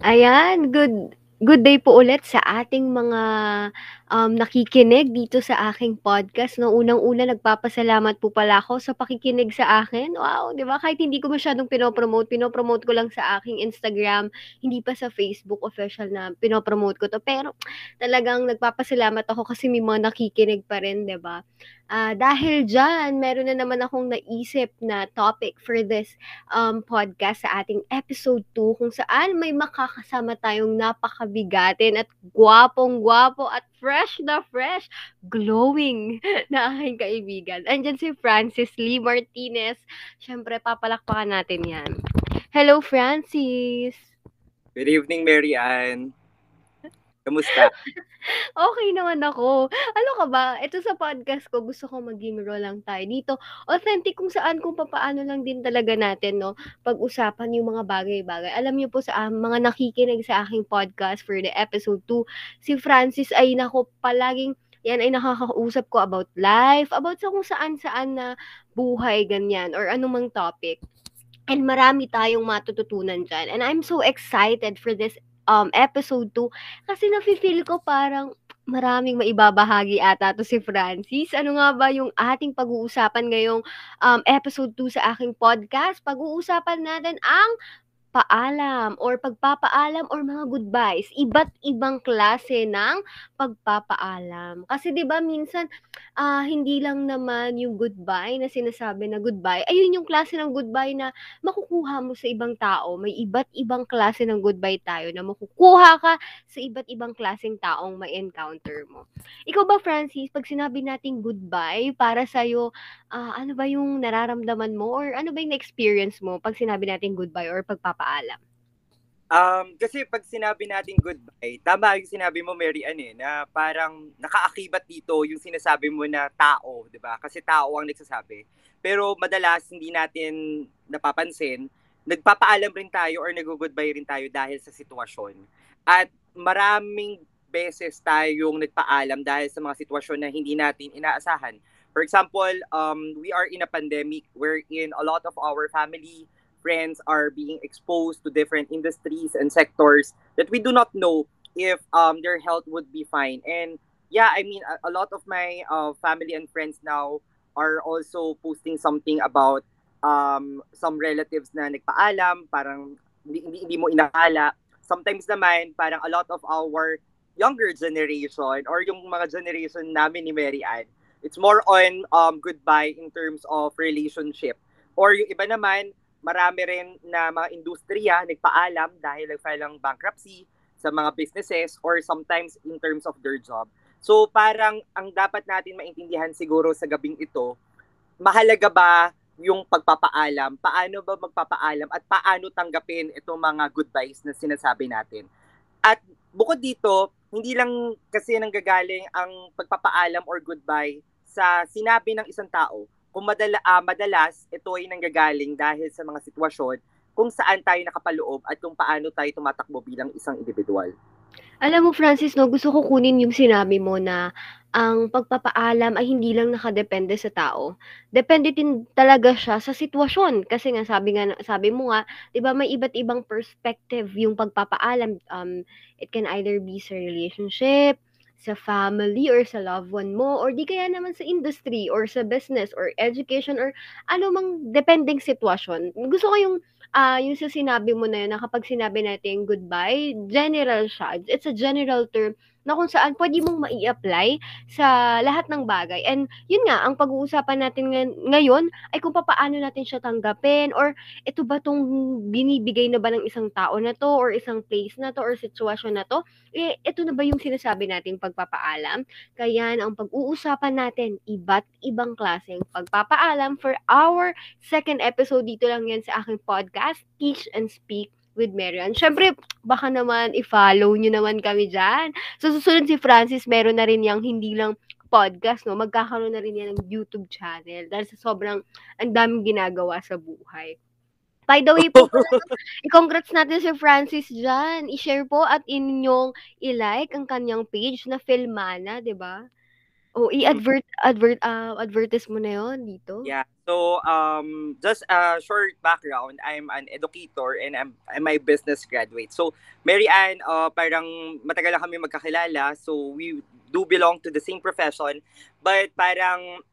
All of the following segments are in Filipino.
Ayan, good good day po ulit sa ating mga, um, nakikinig dito sa aking podcast 'no. Unang-una nagpapasalamat po pala ako sa pakikinig sa akin. Wow, 'di ba kahit hindi ko masyadong pino-promote, pino-promote ko lang sa aking Instagram, hindi pa sa Facebook official na pino-promote ko 'to. Pero talagang nagpapasalamat ako kasi may mga nakikinig pa rin, 'di ba? Ah, dahil diyan meron na naman akong naisip na topic for this, um, podcast sa ating episode 2 kung saan may makakasama tayong napakabigatin at gwapong-gwapo at fresh na fresh, glowing na aking kaibigan. Andiyan si Francis Lee Martinez. Siyempre papalakpakan natin 'yan. Hello, Francis. Good evening, Mary Ann. Kamusta? Okey naman ako. Ano ka ba, ito sa podcast ko gusto ko maging raw lang tayo dito. Authentic kung saan kung papaano lang din talaga natin 'no, pag-usapan yung mga bagay-bagay. Alam niyo po sa, ah, mga nakikinig sa aking podcast for the episode 2, si Francis ay naku palaging 'yan ay nakakausap ko about life, about sa kung saan-saan na buhay ganyan or anumang topic. And marami tayong matututunan diyan and I'm so excited for this, um, episode 2 kasi nafi-feel ko parang maraming maibabahagi ata 'to si Francis. Ano nga ba yung ating pag-uusapan ngayong, um, episode 2 sa aking podcast? Pag-uusapan natin ang paalam or pagpapaalam or mga goodbyes. Iba't ibang klase ng pagpapaalam. Kasi 'di ba minsan, ah, hindi lang naman yung goodbye na sinasabi na goodbye, ayun yung klase ng goodbye na makukuha mo sa ibang tao. May iba't ibang klase ng goodbye tayo na makukuha ka sa iba't ibang klaseng taong ma-encounter mo. Ikaw ba Francis, 'pag sinabi nating goodbye para sa'yo, ah, ano ba yung nararamdaman mo or ano ba yung na-experience mo 'pag sinabi nating goodbye or pagpapaalam? Um, kasi 'pag sinabi nating goodbye, tama yung sinabi mo Mary Ann, eh, na parang nakaakibat dito yung sinasabi mo na tao, 'di ba? Kasi tao ang nagsasabi. Pero madalas hindi natin napapansin, nagpapaalam rin tayo or naggo-goodbye rin tayo dahil sa sitwasyon. At maraming beses tayong nagpaalam dahil sa mga sitwasyon na hindi natin inaasahan. For example, um, we are in a pandemic wherein a lot of our family, friends are being exposed to different industries and sectors that we do not know if um, their health would be fine. And yeah, I mean, a, a lot of my uh, family and friends now are also posting something about um, some relatives na nagpaalam, parang hindi, hindi, mo inakala. Sometimes naman, parang a lot of our younger generation or yung mga generation namin ni Mary Ann, it's more on um, goodbye in terms of relationship. Or yung iba naman, marami rin na mga industriya nagpaalam dahil nag-file ng bankruptcy sa mga businesses or sometimes in terms of their job. So parang ang dapat natin maintindihan siguro sa gabing ito, mahalaga ba yung pagpapaalam? Paano ba magpapaalam at paano tanggapin itong mga goodbyes na sinasabi natin? At bukod dito, hindi lang kasi nanggagaling ang pagpapaalam or goodbye sa sinabi ng isang tao, kung madala, uh, madalas ito ay nanggagaling dahil sa mga sitwasyon kung saan tayo nakapaloob at kung paano tayo tumatakbo bilang isang individual. Alam mo Francis 'no, gusto ko kunin yung sinabi mo na ang pagpapaalam ay hindi lang nakadepende sa tao. Depende din talaga siya sa sitwasyon kasi nga sabi nga sabi mo nga 'di ba may iba't ibang perspective yung pagpapaalam, um, it can either be sa relationship, sa family or sa loved one mo or di kaya naman sa industry or sa business or education or ano mang depending sitwasyon. Gusto ko yung, ah, yung sa sinabi mo na yun na kapag sinabi nating goodbye, general siya. It's a general term na kung saan pwede mong mai-apply sa lahat ng bagay and yun nga ang pag-uusapan natin ngayon ay kung papaano natin siya tanggapin or ito ba 'tong binibigay na ba ng isang tao na 'to or isang place na 'to or sitwasyon na 'to, eh, ito na ba yung sinasabi nating pagpapaalam? Kaya ang pag-uusapan natin iba't ibang klaseng pagpapaalam for our second episode dito lang yan sa aking podcast, Teach and Speak with Marian. Siyempre, baka naman i-follow nyo naman kami dyan. So, susunod si Francis, meron na rin yung hindi lang podcast, no? Magkakaroon na rin yan ng YouTube channel dahil sa sobrang ang daming ginagawa sa buhay. By the way po, i-congrats natin si Francis dyan. I-share po at inyong i-like ang kanyang page na Filmana, di ba? Oh, i-advert advert ah, advertise mo na 'yun dito? Yeah. So, um, just a short background, I'm an educator and I'm, I'm my business graduate. So, Mary Ann, uh, parang matagal na kami magkakilala. So, we do belong to the same profession. But parang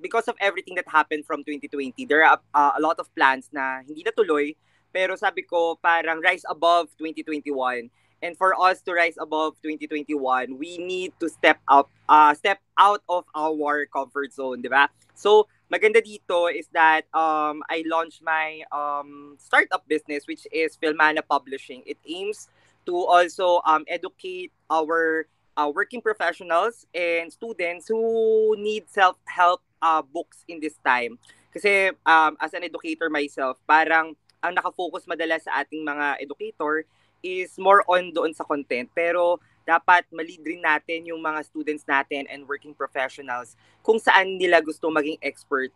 because of everything that happened from 2020, there are uh, a lot of plans na hindi natuloy. Pero sabi ko, parang rise above 2021 And for us to rise above 2021, we need to step up, uh, step out of our comfort zone, di ba? So, maganda dito is that um, I launched my um, startup business, which is Filmana Publishing. It aims to also um, educate our uh, working professionals and students who need self-help uh, books in this time. Kasi um, as an educator myself, parang ang nakafocus madalas sa ating mga educator is more on doon sa content. Pero dapat malid rin natin yung mga students natin and working professionals kung saan nila gusto maging expert.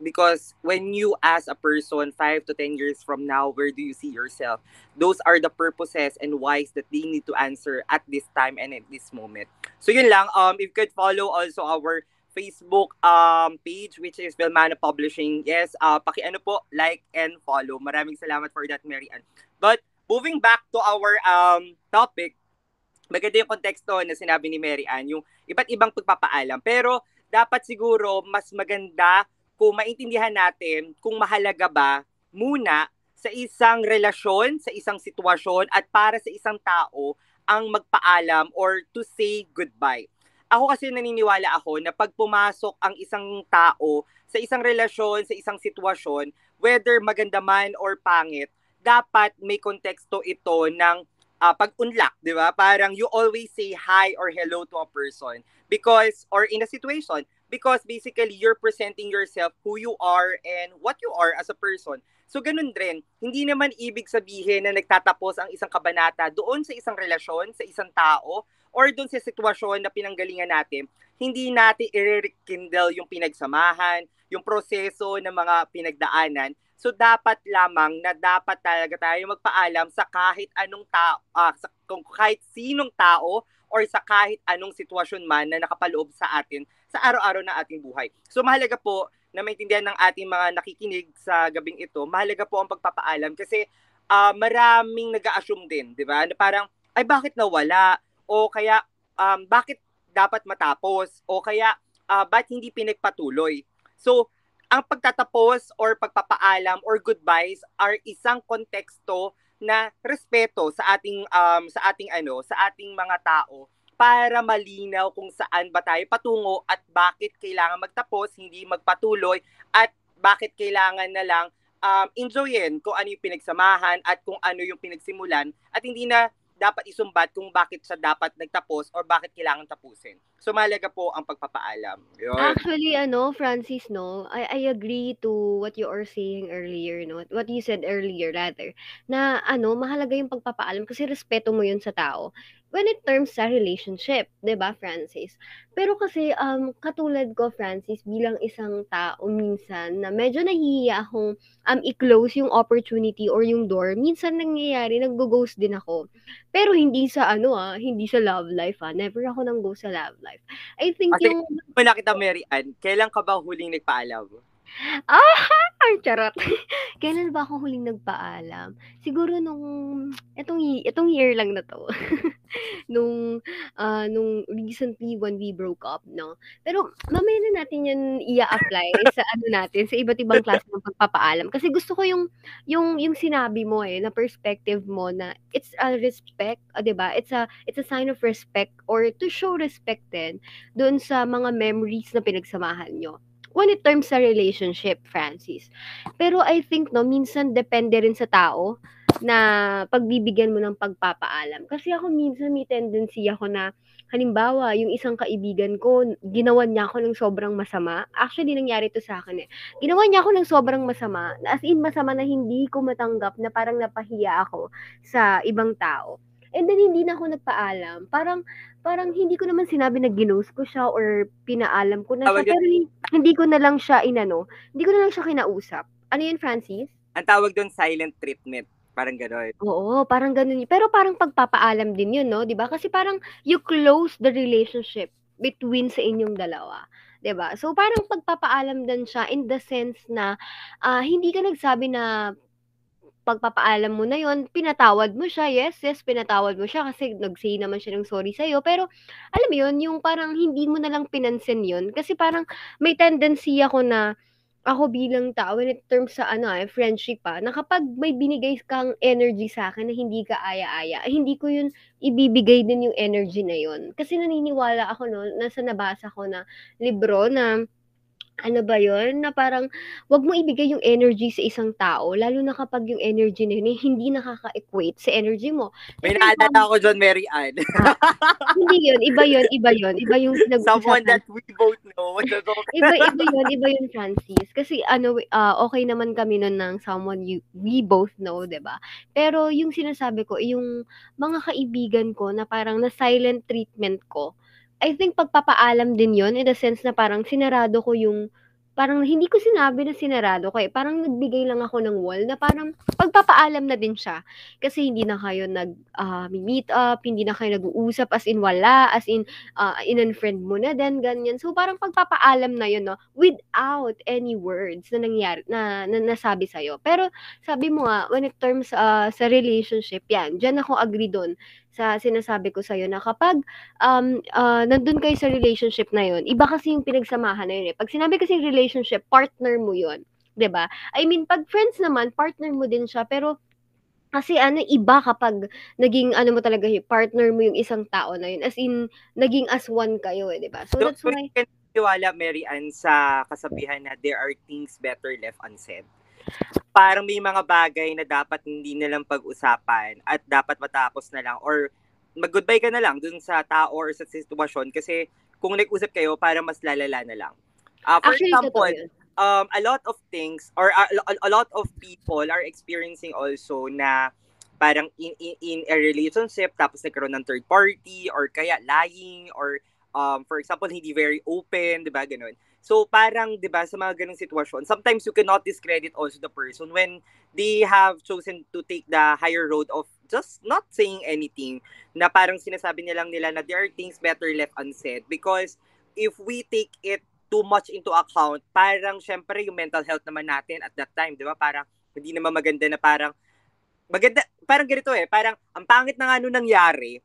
Because when you as a person 5 to 10 years from now, where do you see yourself? Those are the purposes and whys that they need to answer at this time and at this moment. So yun lang, um, if you could follow also our Facebook um, page which is Vilmana Publishing. Yes, uh, paki-ano po, like and follow. Maraming salamat for that, Mary Ann. But moving back to our um, topic, maganda yung konteksto na sinabi ni Mary Ann, yung iba't ibang pagpapaalam. Pero dapat siguro mas maganda kung maintindihan natin kung mahalaga ba muna sa isang relasyon, sa isang sitwasyon at para sa isang tao ang magpaalam or to say goodbye. Ako kasi naniniwala ako na pag pumasok ang isang tao sa isang relasyon, sa isang sitwasyon, whether maganda man or pangit, dapat may konteksto ito ng uh, pag-unlock, di ba? Parang you always say hi or hello to a person because, or in a situation, because basically you're presenting yourself who you are and what you are as a person. So ganun rin, hindi naman ibig sabihin na nagtatapos ang isang kabanata doon sa isang relasyon, sa isang tao, or doon sa sitwasyon na pinanggalingan natin, hindi natin i-rekindle yung pinagsamahan, yung proseso ng mga pinagdaanan So dapat lamang na dapat talaga tayo magpaalam sa kahit anong tao, uh, sa, kung kahit sinong tao or sa kahit anong sitwasyon man na nakapaloob sa atin sa araw-araw na ating buhay. So mahalaga po na maintindihan ng ating mga nakikinig sa gabing ito, mahalaga po ang pagpapaalam kasi uh, maraming nag-assume din, di ba? Na parang, ay bakit nawala? O kaya, um, bakit dapat matapos? O kaya, uh, ba't hindi pinagpatuloy? So, ang pagtatapos or pagpapaalam or goodbyes are isang konteksto na respeto sa ating um, sa ating ano sa ating mga tao para malinaw kung saan ba tayo patungo at bakit kailangan magtapos hindi magpatuloy at bakit kailangan na lang um, enjoyin kung ano yung pinagsamahan at kung ano yung pinagsimulan at hindi na dapat isumbat kung bakit siya dapat nagtapos or bakit kailangan tapusin. So mahalaga po ang pagpapaalam. Yun. Actually, ano, Francis, no, I, I agree to what you are saying earlier, no, what you said earlier rather, na ano, mahalaga yung pagpapaalam kasi respeto mo yun sa tao when it terms sa relationship, 'di ba, Francis? Pero kasi um katulad ko, Francis, bilang isang tao minsan na medyo nahihiya akong um i-close yung opportunity or yung door. Minsan nangyayari naggo-ghost din ako. Pero hindi sa ano ah, hindi sa love life ah. Never ako nang go sa love life. I think Kasi, yung wala kita Mary Ann, kailan ka ba huling nagpaalam? Ah, ay charot. Kailan ba ako huling nagpaalam? Siguro nung etong etong year lang na 'to. Nung, ah, nung recently when we broke up 'no. Pero mamaya na natin 'yan ia-apply sa ano natin, sa iba't ibang klase ng pagpapaalam. Kasi gusto ko yung yung yung sinabi mo, eh, na perspective mo na it's a respect, ah, 'di ba? It's a it's a sign of respect or to show respect din doon sa mga memories na pinagsamahan niyo when it terms sa relationship, Francis. Pero I think 'no, minsan depende rin sa tao na pagbibigyan mo ng pagpapaalam. Kasi ako minsan may tendency ako na halimbawa, yung isang kaibigan ko, ginawan niya ako ng sobrang masama. Actually, nangyari to sa akin eh. Ginawan niya ako ng sobrang masama. As in, masama na hindi ko matanggap na parang napahiya ako sa ibang tao. And then hindi na ako nagpaalam. Parang parang hindi ko naman sinabi na ginost ko siya or pinaalam ko na siya. Pero hindi ko na lang siya inano, hindi ko na lang siya kinausap. Ano yun, Francis? Ang tawag doon silent treatment. Parang gano'n. Oo, parang gano'n. Pero parang pagpapaalam din yun, no? 'Di ba? Kasi parang you close the relationship between sa inyong dalawa. 'Di ba? So, parang pagpapaalam din siya in the sense na, ah, hindi ka nagsabi na pagpapaalam mo na yun, pinatawad mo siya. Yes, yes, pinatawad mo siya kasi nag-say naman siya ng sorry sa'yo. Pero, alam mo yun, yung parang hindi mo na lang pinansin yun. Kasi parang may tendency ako na ako bilang tao it terms sa ano, eh, friendship pa, na kapag may binigay kang energy sa akin na hindi ka aya-aya, hindi ko yun ibibigay din yung energy na yun. Kasi naniniwala ako no, nasa nabasa ko na libro na ano ba yun, na parang wag mo ibigay yung energy sa isang tao lalo na kapag yung energy na yun, eh, hindi nakaka-equate sa energy mo. May naalala ako John Mary Ann. Ah, hindi yun, iba yun, iba yun, iba yung Someone that we both know. iba, iba yun, iba yun, Francis. Kasi ano, uh, okay naman kami nun ng someone you, we both know, ba Pero yung sinasabi ko, yung mga kaibigan ko na parang na silent treatment ko, I think pagpapaalam din yun in the sense na parang sinarado ko yung parang hindi ko sinabi na sinarado ko eh. Parang nagbigay lang ako ng wall na parang pagpapaalam na din siya. Kasi hindi na kayo nag uh, meet up, hindi na kayo nag-uusap as in wala, as in uh, in-unfriend mo na din, ganyan. So parang pagpapaalam na yun, no, without any words na nangyari, na, na nasabi sa'yo. Pero sabi mo nga, when it terms uh, sa relationship, yan, dyan ako agree doon sa sinasabi ko sa'yo na kapag um, uh, nandun kayo sa relationship na yun, iba kasi yung pinagsamahan na yun eh. Pag sinabi kasi relationship, partner mo yun. 'di ba? I mean, pag friends naman, partner mo din siya, pero kasi ano, iba kapag naging ano mo talaga, partner mo yung isang tao na yun. As in, naging as one kayo eh, 'di ba? So, so that's why... Tiwala, Mary Ann, sa kasabihan na there are things better left unsaid parang may mga bagay na dapat hindi na lang pag-usapan at dapat matapos na lang or mag-goodbye ka na lang dun sa tao or sa sitwasyon kasi kung nag-usap kayo, para mas lalala na lang. Uh, for Actually, example, um, a lot of things or a, a lot of people are experiencing also na parang in, in, in a relationship tapos nagkaroon ng third party or kaya lying or um, for example, hindi very open, di ba, ganun. So parang 'di ba sa mga ganung sitwasyon, sometimes you cannot discredit also the person when they have chosen to take the higher road of just not saying anything na parang sinasabi nilang nila na there are things better left unsaid because if we take it too much into account, parang syempre yung mental health naman natin at that time, 'di ba? Parang hindi naman maganda na parang maganda parang ganito eh, parang ang pangit na nga ano nangyari,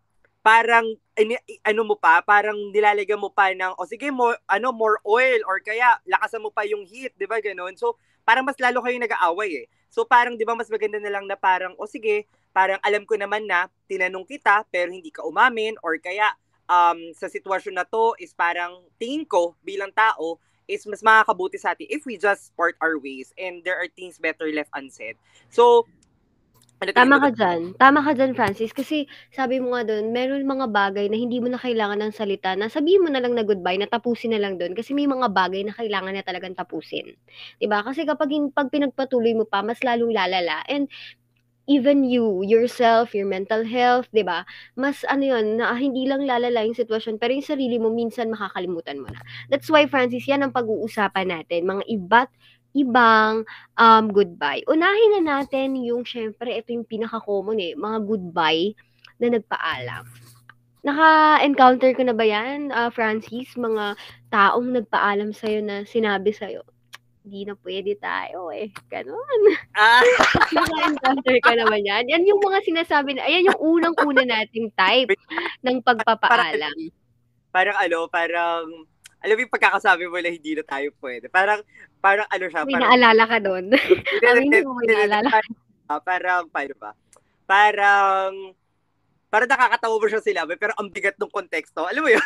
parang ini, ano mo pa, parang nilalagyan mo pa ng o sige mo ano more oil or kaya lakasan mo pa yung heat, 'di ba? Ganoon. So, parang mas lalo kayo nag-aaway eh. So, parang 'di ba mas maganda na lang na parang o sige, parang alam ko naman na tinanong kita pero hindi ka umamin or kaya um, sa sitwasyon na to is parang tingin ko bilang tao is mas makakabuti sa atin if we just part our ways and there are things better left unsaid. So, ano Tama ka dyan. Tama ka dyan, Francis. Kasi sabi mo nga doon, meron mga bagay na hindi mo na kailangan ng salita na sabihin mo na lang na goodbye, na tapusin na lang doon. Kasi may mga bagay na kailangan na talagang tapusin. ba? Kasi kapag pag pinagpatuloy mo pa, mas lalong lalala. And even you, yourself, your mental health, ba? Mas ano 'yon, na hindi lang lalala yung sitwasyon, pero yung sarili mo minsan makakalimutan mo na. That's why Francis, yan ang pag-uusapan natin, mga iba't ibang, um, goodbye. Unahin na natin yung siyempre ito yung pinaka-common, eh, mga goodbye na nagpaalam. Naka-encounter ko na ba 'yan, ah, Francis, mga taong nagpaalam sa'yo na sinabi sa'yo, "Hindi na pwede tayo, eh." Gano'n. Ah. Naka-encounter ka na ba niyan? Yan yung mga sinasabi na ayan yung unang-una nating type ng pagpapaalam. Parang ano, parang alam mo yung pagkakasabi mo na hindi na tayo pwede. Parang, parang ano siya. May parang, naalala ka doon. Aminin mo, may naalala ka. Uh, parang, paano ba? Parang, parang nakakatawa mo siya sila, pero ang bigat ng konteksto. Alam mo yun?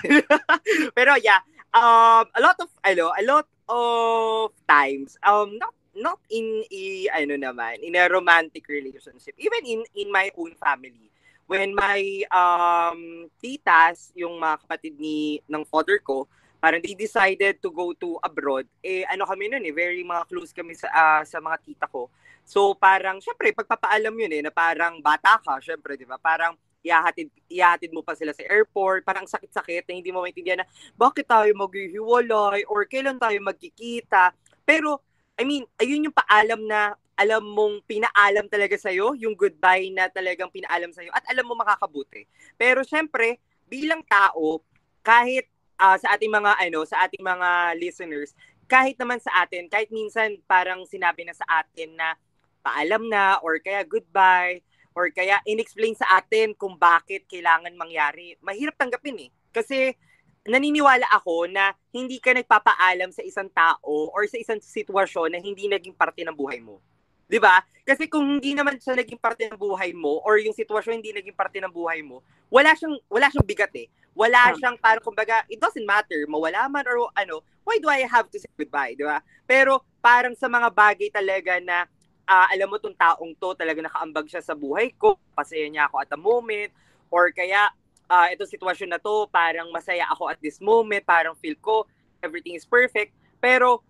pero yeah, um, a lot of, ano, a lot of times, um, not not in a, ano naman, in a romantic relationship, even in in my own family. When my um, titas, yung mga kapatid ni ng father ko, parang they decided to go to abroad. Eh, ano kami nun eh, very mga close kami sa, uh, sa mga tita ko. So, parang, syempre, pagpapaalam yun eh, na parang bata ka, syempre, di ba? Parang, ihahatid, ihahatid mo pa sila sa airport, parang sakit-sakit na hindi mo maintindihan na bakit tayo maghihiwalay or kailan tayo magkikita. Pero, I mean, ayun yung paalam na alam mong pinaalam talaga sa'yo, yung goodbye na talagang pinaalam sa'yo, at alam mo makakabuti. Pero syempre, bilang tao, kahit uh, sa ating mga ano, sa ating mga listeners, kahit naman sa atin, kahit minsan parang sinabi na sa atin na paalam na or kaya goodbye or kaya inexplain sa atin kung bakit kailangan mangyari. Mahirap tanggapin eh. Kasi naniniwala ako na hindi ka nagpapaalam sa isang tao or sa isang sitwasyon na hindi naging parte ng buhay mo. 'Di ba? Kasi kung hindi naman siya naging parte ng buhay mo or yung sitwasyon hindi naging parte ng buhay mo, wala siyang wala siyang bigat eh. Wala siyang parang kumbaga it doesn't matter mawala man or ano, why do I have to say goodbye, 'di ba? Pero parang sa mga bagay talaga na uh, alam mo tong taong to talaga nakaambag siya sa buhay ko, pasaya niya ako at the moment, or kaya uh, itong sitwasyon na to, parang masaya ako at this moment, parang feel ko everything is perfect, pero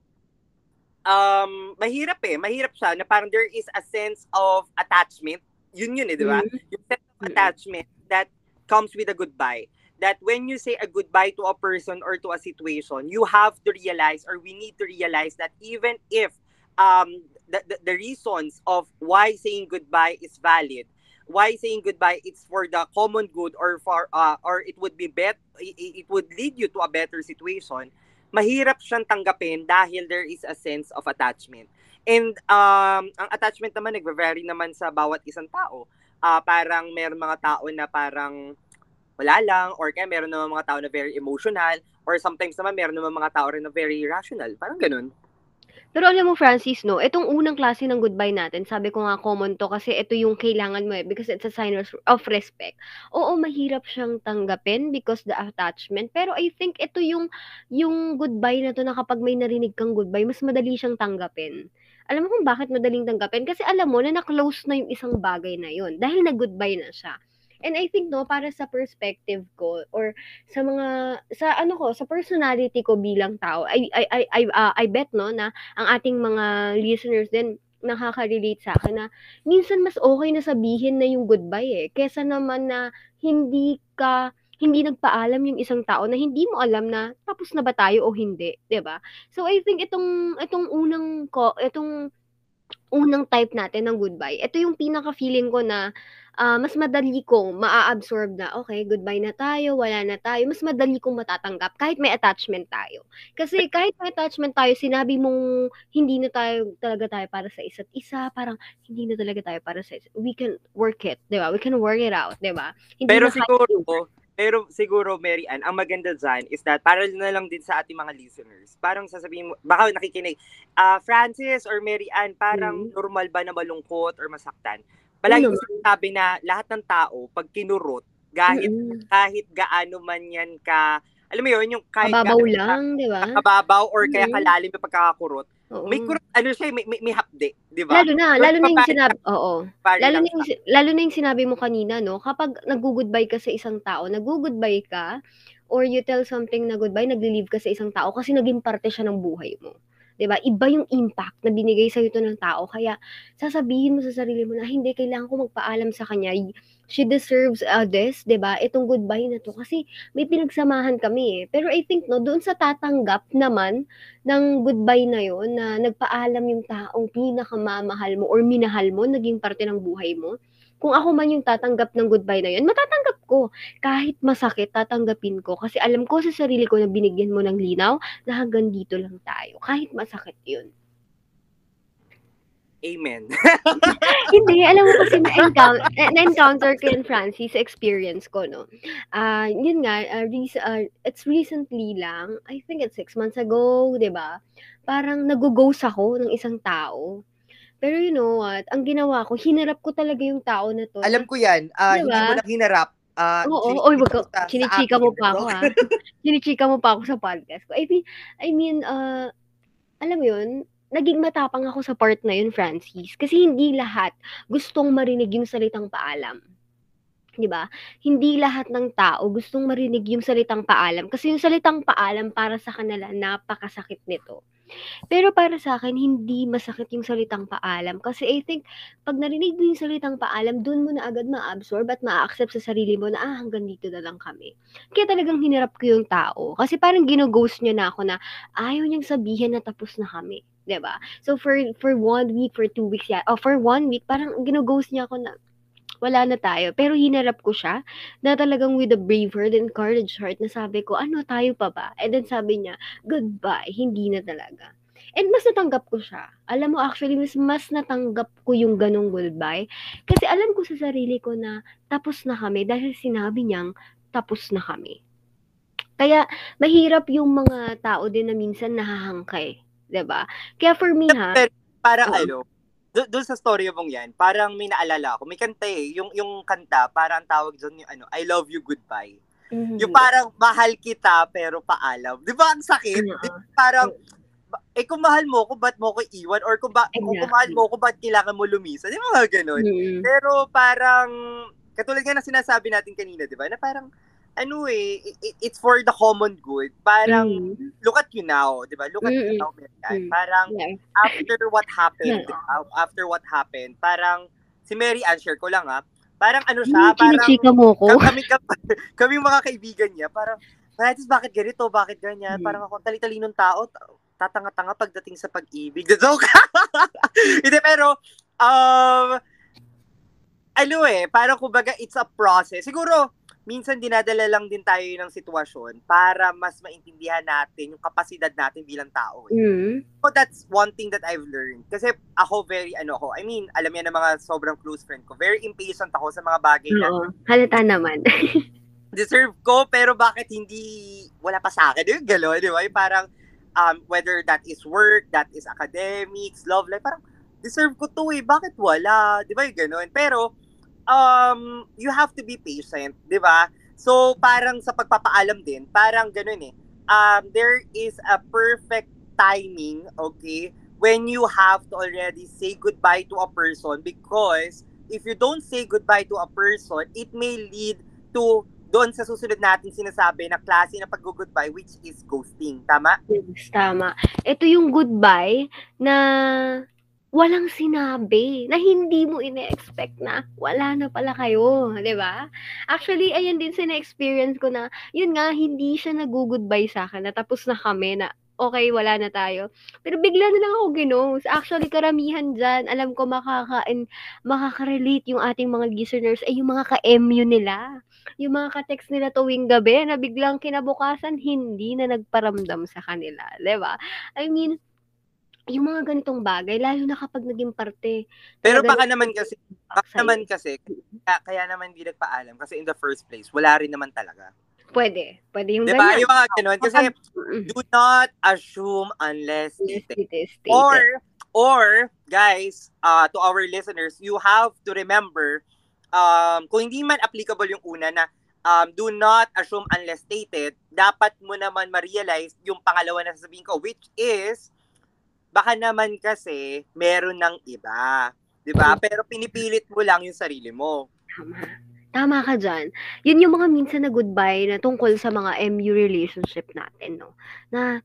um, mahirap eh, mahirap siya na parang there is a sense of attachment, yun yun eh, di ba? Mm-hmm. Yung sense of mm-hmm. attachment that comes with a goodbye. That when you say a goodbye to a person or to a situation, you have to realize or we need to realize that even if um, the, the, the reasons of why saying goodbye is valid why saying goodbye it's for the common good or for uh, or it would be bet it, it would lead you to a better situation mahirap siyang tanggapin dahil there is a sense of attachment. And um ang attachment naman nagve-vary naman sa bawat isang tao. Uh, parang meron mga tao na parang wala lang or kaya meron naman mga tao na very emotional or sometimes naman meron naman mga tao rin na very rational. Parang ganun pero alam mo Francis 'no, itong unang klase ng goodbye natin sabi ko nga common 'to kasi ito yung kailangan mo, eh, because it's a sign of respect. Oo, mahirap siyang tanggapin because the attachment, pero I think ito yung yung goodbye na 'to na kapag may narinig kang goodbye mas madali siyang tanggapin. Alam mo kung bakit madaling tanggapin? Kasi alam mo na na-close na yung isang bagay na yun dahil nag-goodbye na siya. And I think 'no, para sa perspective ko or sa mga sa ano ko, sa personality ko bilang tao, I I I I, uh, I bet 'no na ang ating mga listeners din nakaka-relate sa akin na minsan mas okay na sabihin na yung goodbye eh, kaysa naman na hindi ka hindi nagpaalam yung isang tao na hindi mo alam na tapos na ba tayo o hindi, 'di ba? So I think itong itong unang ko itong unang type natin ng goodbye, ito yung pinaka-feeling ko na ah, mas madali kong maa-absorb na, okay goodbye na tayo, wala na tayo." Mas madali kong matatanggap kahit may attachment tayo. Kasi kahit may attachment tayo, sinabi mong hindi na tayo talaga tayo para sa isa't isa, parang hindi na talaga tayo para sa isa we can work it, 'di ba? We can work it out, 'di ba? Hindi Pero siguro pero siguro, Mary Ann, ang maganda dyan is that para na lang din sa ating mga listeners. Parang sasabihin mo, baka nakikinig, ah, Francis or Mary Ann, parang Mm. normal ba na malungkot or masaktan? Palagi ko sinasabi na lahat ng tao, pag kinurot, kahit, mm. kahit gaano man yan ka, alam mo yun, yung kahit Kababaw lang, di ba? Kababaw or kaya kalalim yung pagkakakurot, Oo. may kurot, ano siya, may, may, may hapde, di ba? Lalo na, so, lalo na yung sinabi, oo. Lalo na yung, lalo na yung sinabi mo kanina, no? Kapag nag-goodbye ka sa isang tao, nag-goodbye ka, or you tell something na goodbye, nagli-leave ka sa isang tao kasi naging parte siya ng buhay mo. 'Di ba? Iba yung impact na binigay sa ito ng tao kaya sasabihin mo sa sarili mo na hindi kailangan ko magpaalam sa kanya. She deserves uh, this, 'di ba? Itong goodbye na to kasi may pinagsamahan kami eh. Pero I think no, doon sa tatanggap naman ng goodbye na 'yon na nagpaalam yung taong pinakamamahal mo or minahal mo, naging parte ng buhay mo kung ako man yung tatanggap ng goodbye na yun, matatanggap ko. Kahit masakit, tatanggapin ko. Kasi alam ko sa sarili ko na binigyan mo ng linaw na hanggang dito lang tayo. Kahit masakit yun. Amen. Hindi, alam mo kasi na-encounter, na-encounter ko yun, Francis, sa experience ko, no? Uh, yun nga, uh, re- uh, it's recently lang, I think it's six months ago, di ba? Parang nag-ghost ako ng isang tao. Pero you know what, ang ginawa ko, hinarap ko talaga yung tao na 'to Alam ko 'yan, ah, hindi mo lang hinarap, ah, Oo, oy wag ka chinichika mo pa ako, ha. Chinichika mo pa ako sa podcast ko. I mean I mean, ah, alam mo 'yun, naging matapang ako sa part na 'yun, Francis, kasi hindi lahat gustong marinig yung salitang paalam. 'Di ba? Hindi lahat ng tao gustong marinig yung salitang paalam, kasi yung salitang paalam para sa kanila napakasakit nito. Pero para sa akin hindi masakit yung salitang paalam kasi I think 'pag narinig mo yung salitang paalam dun mo na agad ma-absorb at maa-accept sa sarili mo na, "Ah, hanggang dito na lang kami." Kaya talagang hinarap ko yung tao kasi parang gino-ghost niya na ako na ayaw niyang sabihin na tapos na kami, 'di ba? So for for one week, for two weeks ya oh, for one week parang gino-ghost niya ako na wala na tayo. Pero hinarap ko siya na talagang with a brave heart and courage heart na sabi ko, ano tayo pa ba? And then sabi niya, goodbye, hindi na talaga. And mas natanggap ko siya. Alam mo, actually, mas, mas natanggap ko yung ganong goodbye. Kasi alam ko sa sarili ko na tapos na kami dahil sinabi niyang tapos na kami. Kaya mahirap yung mga tao din na minsan nahahangkay, 'di ba? Kaya for me ha, Pero parang Oo. ano, do- doon sa story mong yan, parang may naalala ako. May kanta eh. Yung, yung kanta, parang ang tawag doon yung ano, I love you, goodbye. mhm, Yung parang mahal kita pero paalam. Di ba ang sakit? Ba parang, eh kung mahal mo ko, ba't mo ko iwan? Or kung, ba, kung, kung mahal mo ko, ba't kailangan mo lumisan? Di ba mga ganun? mm, Pero parang, katulad nga na sinasabi natin kanina, di ba? Na parang, ano eh, i- i- it's for the common good. Parang, mm, look at you now, di ba? Look at you Mm-mm. now, Marian. Mm. Parang, yeah. after what happened, Yeah. after what happened, parang, si Mary Ann, share ko lang ha, parang ano siya, parang, chinichika mo ko. kami, kami, kami mga kaibigan niya, parang, Francis, bakit ganito? Bakit ganyan? Mm. Parang ako, tali-talinong tao, ta- tatanga-tanga pagdating sa pag-ibig. The joke! Hindi, pero, um, ano eh, parang kumbaga, it's a process. Siguro, minsan dinadala lang din tayo ng sitwasyon para mas maintindihan natin yung kapasidad natin bilang tao. Eh. Mm, So that's one thing that I've learned. Kasi ako very, ano ako, I mean, alam yan ng mga sobrang close friend ko, very impatient ako sa mga bagay na oo, halata naman. deserve ko, pero bakit hindi, wala pa sa akin. Yung gano'n, di ba? Yung parang, um, whether that is work, that is academics, love life, parang, deserve ko to eh, bakit wala? Di ba yung gano'n? Pero, um, you have to be patient, di ba? So, parang sa pagpapaalam din, parang gano'n eh, um, there is a perfect timing, okay, when you have to already say goodbye to a person because if you don't say goodbye to a person, it may lead to doon sa susunod natin sinasabi na klase na pag-goodbye which is ghosting. Tama? Yes, tama. Ito yung goodbye na walang sinabi, na hindi mo ine-expect na wala na pala kayo, 'di ba? Actually, ayan din sa na-experience ko na, yun nga, hindi siya nag-goodbye sa akin, na tapos na kami, na okay, wala na tayo. Pero bigla na lang ako ginost. Actually, karamihan dyan, alam ko makaka makaka-relate yung ating mga listeners ay yung mga ka-MU nila. Yung mga ka-text nila tuwing gabi na biglang kinabukasan hindi na nagparamdam sa kanila, ba? I mean, yung mga ganitong bagay lalo na kapag naging parte Pero baka naman kasi, baka naman kasi, kaya, kaya naman hindi nagpaalam kasi in the first place, wala rin naman talaga. Pwede, pwede yung Di ba? ganyan. Yung mga ganun. Kasi do not assume unless it is stated. Or, or, guys, uh, to our listeners, you have to remember, um, kung hindi man applicable yung una na um, do not assume unless stated, dapat mo naman ma-realize yung pangalawa na sasabihin ko, which is, baka naman kasi meron ng iba. Di ba? Pero pinipilit mo lang yung sarili mo. Tama. Tama ka dyan. Yun yung mga minsan na goodbye na tungkol sa mga MU relationship natin, no? Na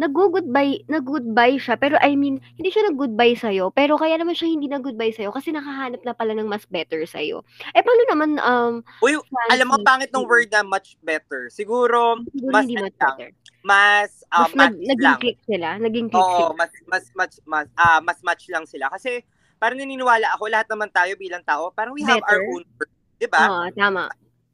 nag-goodbye, nag-goodbye siya, pero I mean, hindi siya nag-goodbye sa'yo, pero kaya naman siya hindi nag-goodbye sa'yo kasi nakahanap na pala ng mas better sa'yo. Eh, paano naman, um, Uy, alam mo, pangit ng word na much better. Siguro, siguro mas hindi ano much lang, better. mas, uh, Mas nag, match naging lang. click sila, naging click Oo, sila. mas mas mas mas ah mas match lang sila kasi parang naniniwala ako lahat naman tayo bilang tao, parang we have our Better. own, ver- 'di ba? Oo, tama.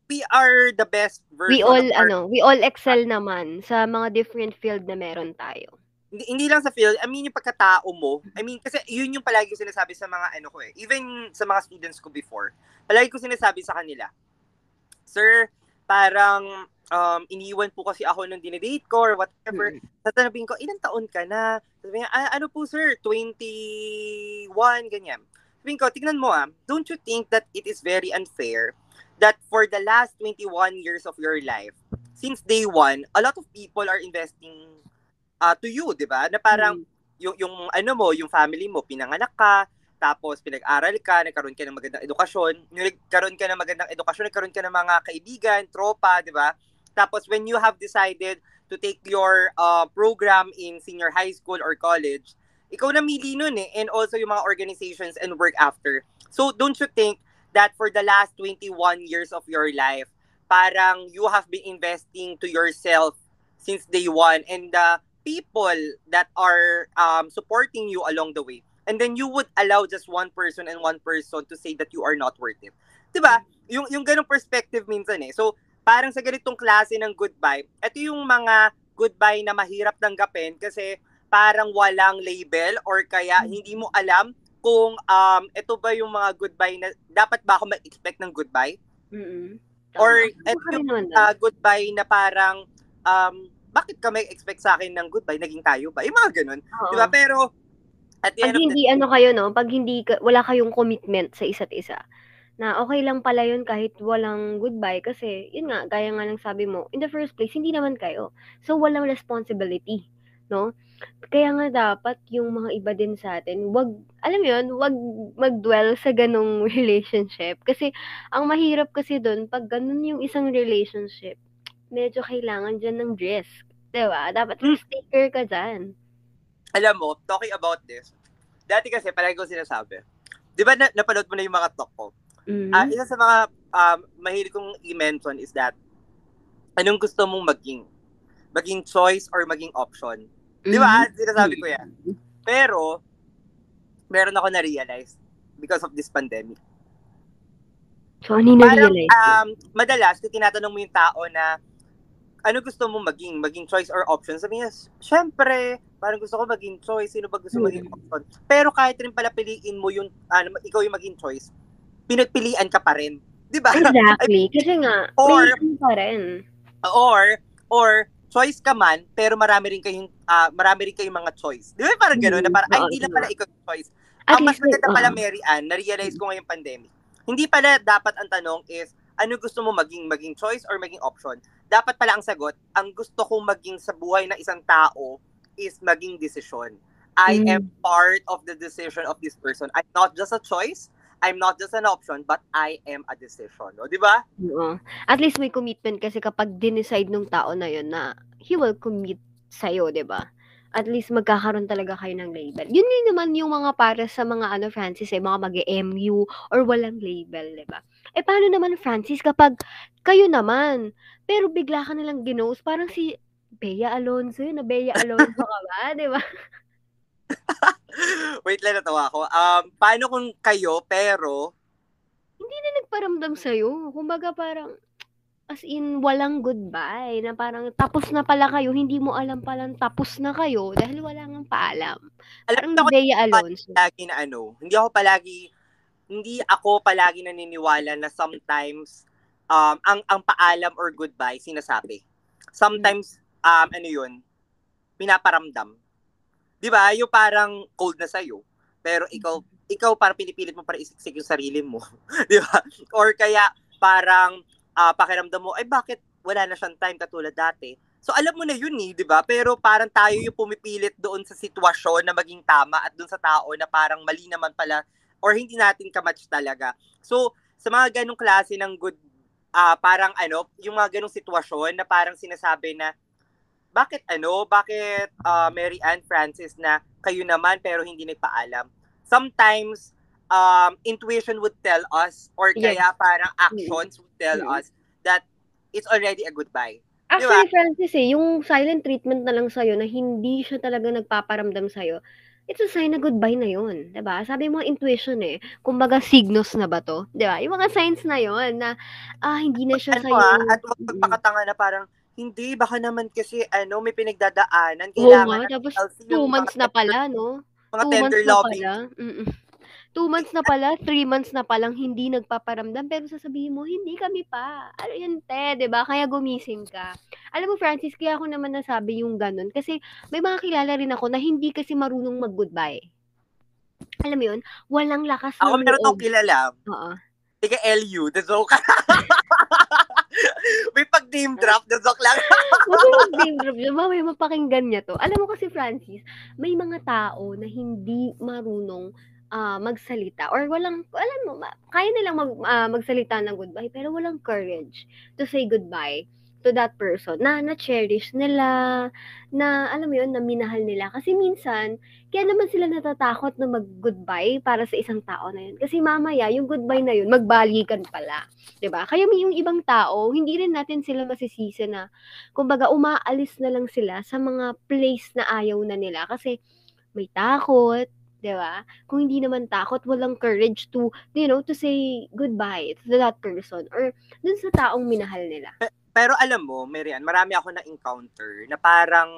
We are the best version We all, of our, ano, we all excel naman sa mga different field na meron tayo. hindi, hindi lang sa field, I mean yung pagkatao mo. I mean kasi yun yung palagi ko sinasabi sa mga ano ko eh. Even sa mga students ko before, palagi ko sinasabi sa kanila, Sir, parang um, iniwan po kasi ako nung dinedate ko or whatever. Mm. Sasabihin ko, ilang taon ka na? Sabihin, ah, ano po sir, 21, ganyan. Sabihin ko, tignan mo ah, don't you think that it is very unfair that for the last 21 years of your life, since day one, a lot of people are investing uh, to you, di ba? Na parang, Mm. yung, yung ano mo, yung family mo, pinanganak ka, tapos pinag-aral ka, nagkaroon ka ng magandang edukasyon, nagkaroon ka ng magandang edukasyon, nagkaroon ka ng mga kaibigan, tropa, di ba? Tapos when you have decided to take your uh, program in senior high school or college, ikaw namili nun eh, and also yung mga organizations and work after. So don't you think that for the last 21 years of your life, parang you have been investing to yourself since day one and the people that are um, supporting you along the way and then you would allow just one person and one person to say that you are not worth it 'Di ba? Yung yung ganung perspective minsan eh. So, parang sa ganitong klase ng goodbye, ito yung mga goodbye na mahirap tanggapin kasi parang walang label or kaya hindi mo alam kung um ito ba yung mga goodbye na dapat ba ako mag-expect ng goodbye? Mm. Or ito yung uh, goodbye na parang um bakit ka may expect sa akin ng goodbye? Naging tayo ba? Yung mga ganun. Oo. 'Di ba? Pero at the Pag of the hindi ano kayo 'no, pag hindi ka wala kayong commitment sa isa't isa, na okey lang pala yun kahit walang goodbye kasi yun nga, gaya nga ng sabi mo, in the first place hindi naman kayo. So, walang responsibility, 'no? Kaya nga dapat yung mga iba din sa'tin 'wag alam mo yun, 'wag mag-dwell sa ganong relationship. Kasi ang mahirap kasi dun 'pag ganun yung isang relationship, medyo kailangan diyan ng risk, 'di ba? Dapat Hmm. risk taker ka diyan. alam mo, talking about this, dati kasi palagi ko sinasabi, di ba na, napanood mo na yung mga talk ko? Mhm. Ah, isa sa mga um, mahilig kong i-mention is that, anong gusto mong maging? Maging choice or maging option? Di ba? Mhm. Sinasabi ko yan. Pero, meron ako na-realize because of this pandemic. So, ano yung Parang, na-realize mo? um, madalas, kung tinatanong mo yung tao na, ano gusto mo maging? Maging choice or option? Sabi niya, syempre, parang gusto ko maging choice. Sino ba gusto Hmm. maging option? Pero kahit rin pala piliin mo yung, ano, ikaw yung maging choice, pinagpilian ka pa rin. Di ba? Exactly. Kasi nga, Or- pa rin. or, or, choice ka man, pero marami rin kayong, ah, marami rin kayong mga choice. Di ba parang gano'n? Na parang, ay, Oo, hindi na pala ikaw yung choice. At ang mas maganda pala, oo. Mary Ann, na-realize ko ngayong pandemic, hindi pala dapat ang tanong is, ano gusto mo maging, maging choice or maging option? Dapat pala ang sagot, ang gusto kong maging sa buhay ng isang tao is maging decision. I Mm. am part of the decision of this person. I'm not just a choice, I'm not just an option, but I am a decision. O, di ba? Oo. At least may commitment kasi kapag dinicide nung tao na yun na he will commit sa'yo, 'di ba? At least magkakaroon talaga kayo ng label. Yun din naman yung mga para sa mga ano, Francis, eh, mga mag-MU or walang label, 'di ba? Eh, paano naman, Francis, kapag kayo naman, pero bigla ka nalang ginost, parang si Bea Alonzo yun, na Bea Alonzo ka ba, 'di ba? Wait lang, natawa ako. Um, paano kung kayo, pero, Hindi na nagparamdam sa'yo. Kumbaga parang, as in, walang goodbye. Na parang, tapos na pala kayo, hindi mo alam palang tapos na kayo dahil wala nang paalam. alam Parang Bea Alonso. palagi na ano, hindi ako palagi, hindi ako palagi naniniwala na sometimes um, ang ang paalam or goodbye sinasabi. Sometimes um ano 'yun, pinaparamdam. 'Di ba? Yung parang cold na sa'yo, pero ikaw ikaw parang pinipilit mo para isiksik yung sarili mo, 'di ba? Or kaya parang ah, pakiramdam mo ay bakit wala na siyang time katulad dati. So alam mo na yun eh, 'di ba? Pero parang tayo yung pumipilit doon sa sitwasyon na maging tama at doon sa tao na parang mali naman pala or hindi natin kamatch talaga. So sa mga ganong klase ng good ah parang ano, yung mga ganong sitwasyon na parang sinasabi na bakit ano, bakit ah, Mary Ann Francis na kayo naman pero hindi nagpaalam. Sometimes um intuition would tell us or Yes. kaya parang actions would tell Mm. us that it's already a goodbye. Actually, Francis, eh, yung silent treatment na lang sa'yo na hindi siya talaga nagpaparamdam sa'yo, it's a sign na goodbye na yun, ba? Sabi mo intuition eh. Kumbaga signos na ba 'to, ba? Yung mga signs na yun na ah hindi na siya Ano sa'yo. ah, at wag Mm. magpakatanga na parang hindi baka naman kasi ano may pinagdadaanan Oo kailangan nga, tapos healthy 2 yung months na tender- pala 'no? mga 2 tender months na loving pala, mm. 2 months na pala, 3 months na palang hindi nagpaparamdam pero sasabihin mo, "Hindi kami pa." Ano yun te, 'di ba? Kaya gumising ka. Alam mo Francis, kaya ako naman nasabi yung gano'n kasi may mga kilala rin ako na hindi kasi marunong mag-goodbye. Alam mo yun? Walang lakas Ako ng meron loob. kilala, Oo. tiga LU, the joke. may pag name drop, the joke lang. Huwag mo mag-name drop yun, mamaya mapakinggan niya 'to. Alam mo kasi Francis, may mga tao na hindi marunong, ah, magsalita or walang alam mo kaya nilang mag ah, magsalita ng goodbye pero walang courage to say goodbye to that person na na-cherish nila, na alam mo yun, na minahal nila. Kasi minsan, kaya naman sila natatakot na mag-goodbye para sa isang tao na yun. Kasi mamaya, yung goodbye na yun, magbalikan pala. ba? Kaya may yung ibang tao, hindi rin natin sila masisisi na kumbaga umaalis na lang sila sa mga place na ayaw na nila kasi may takot, 'di ba? Kung hindi naman takot, walang courage to, you know, to say goodbye to that person or dun sa taong minahal nila. Pero alam mo, Marian, marami ako na-encounter na parang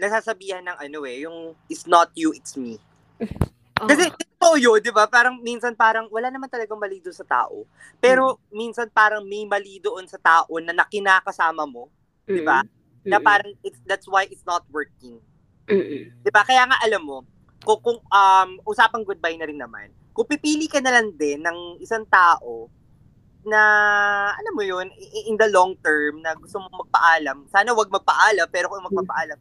nasasabihan ng ano eh, yung it's not you, it's me. Oo. Kasi ito yun, di ba? Parang minsan parang wala naman talagang mali doon sa tao. Pero minsan parang may mali doon sa tao na nakinakasama mo. di ba? Mm. Na Mm. parang it's, that's why it's not working. Mm. Di ba? Kaya nga alam mo, kung, kung um, usapang goodbye na rin naman, kung pipili ka na lang din ng isang tao na, alam mo yun, in the long term, na gusto mo magpaalam, sana wag magpaalam, pero kung magpapaalam,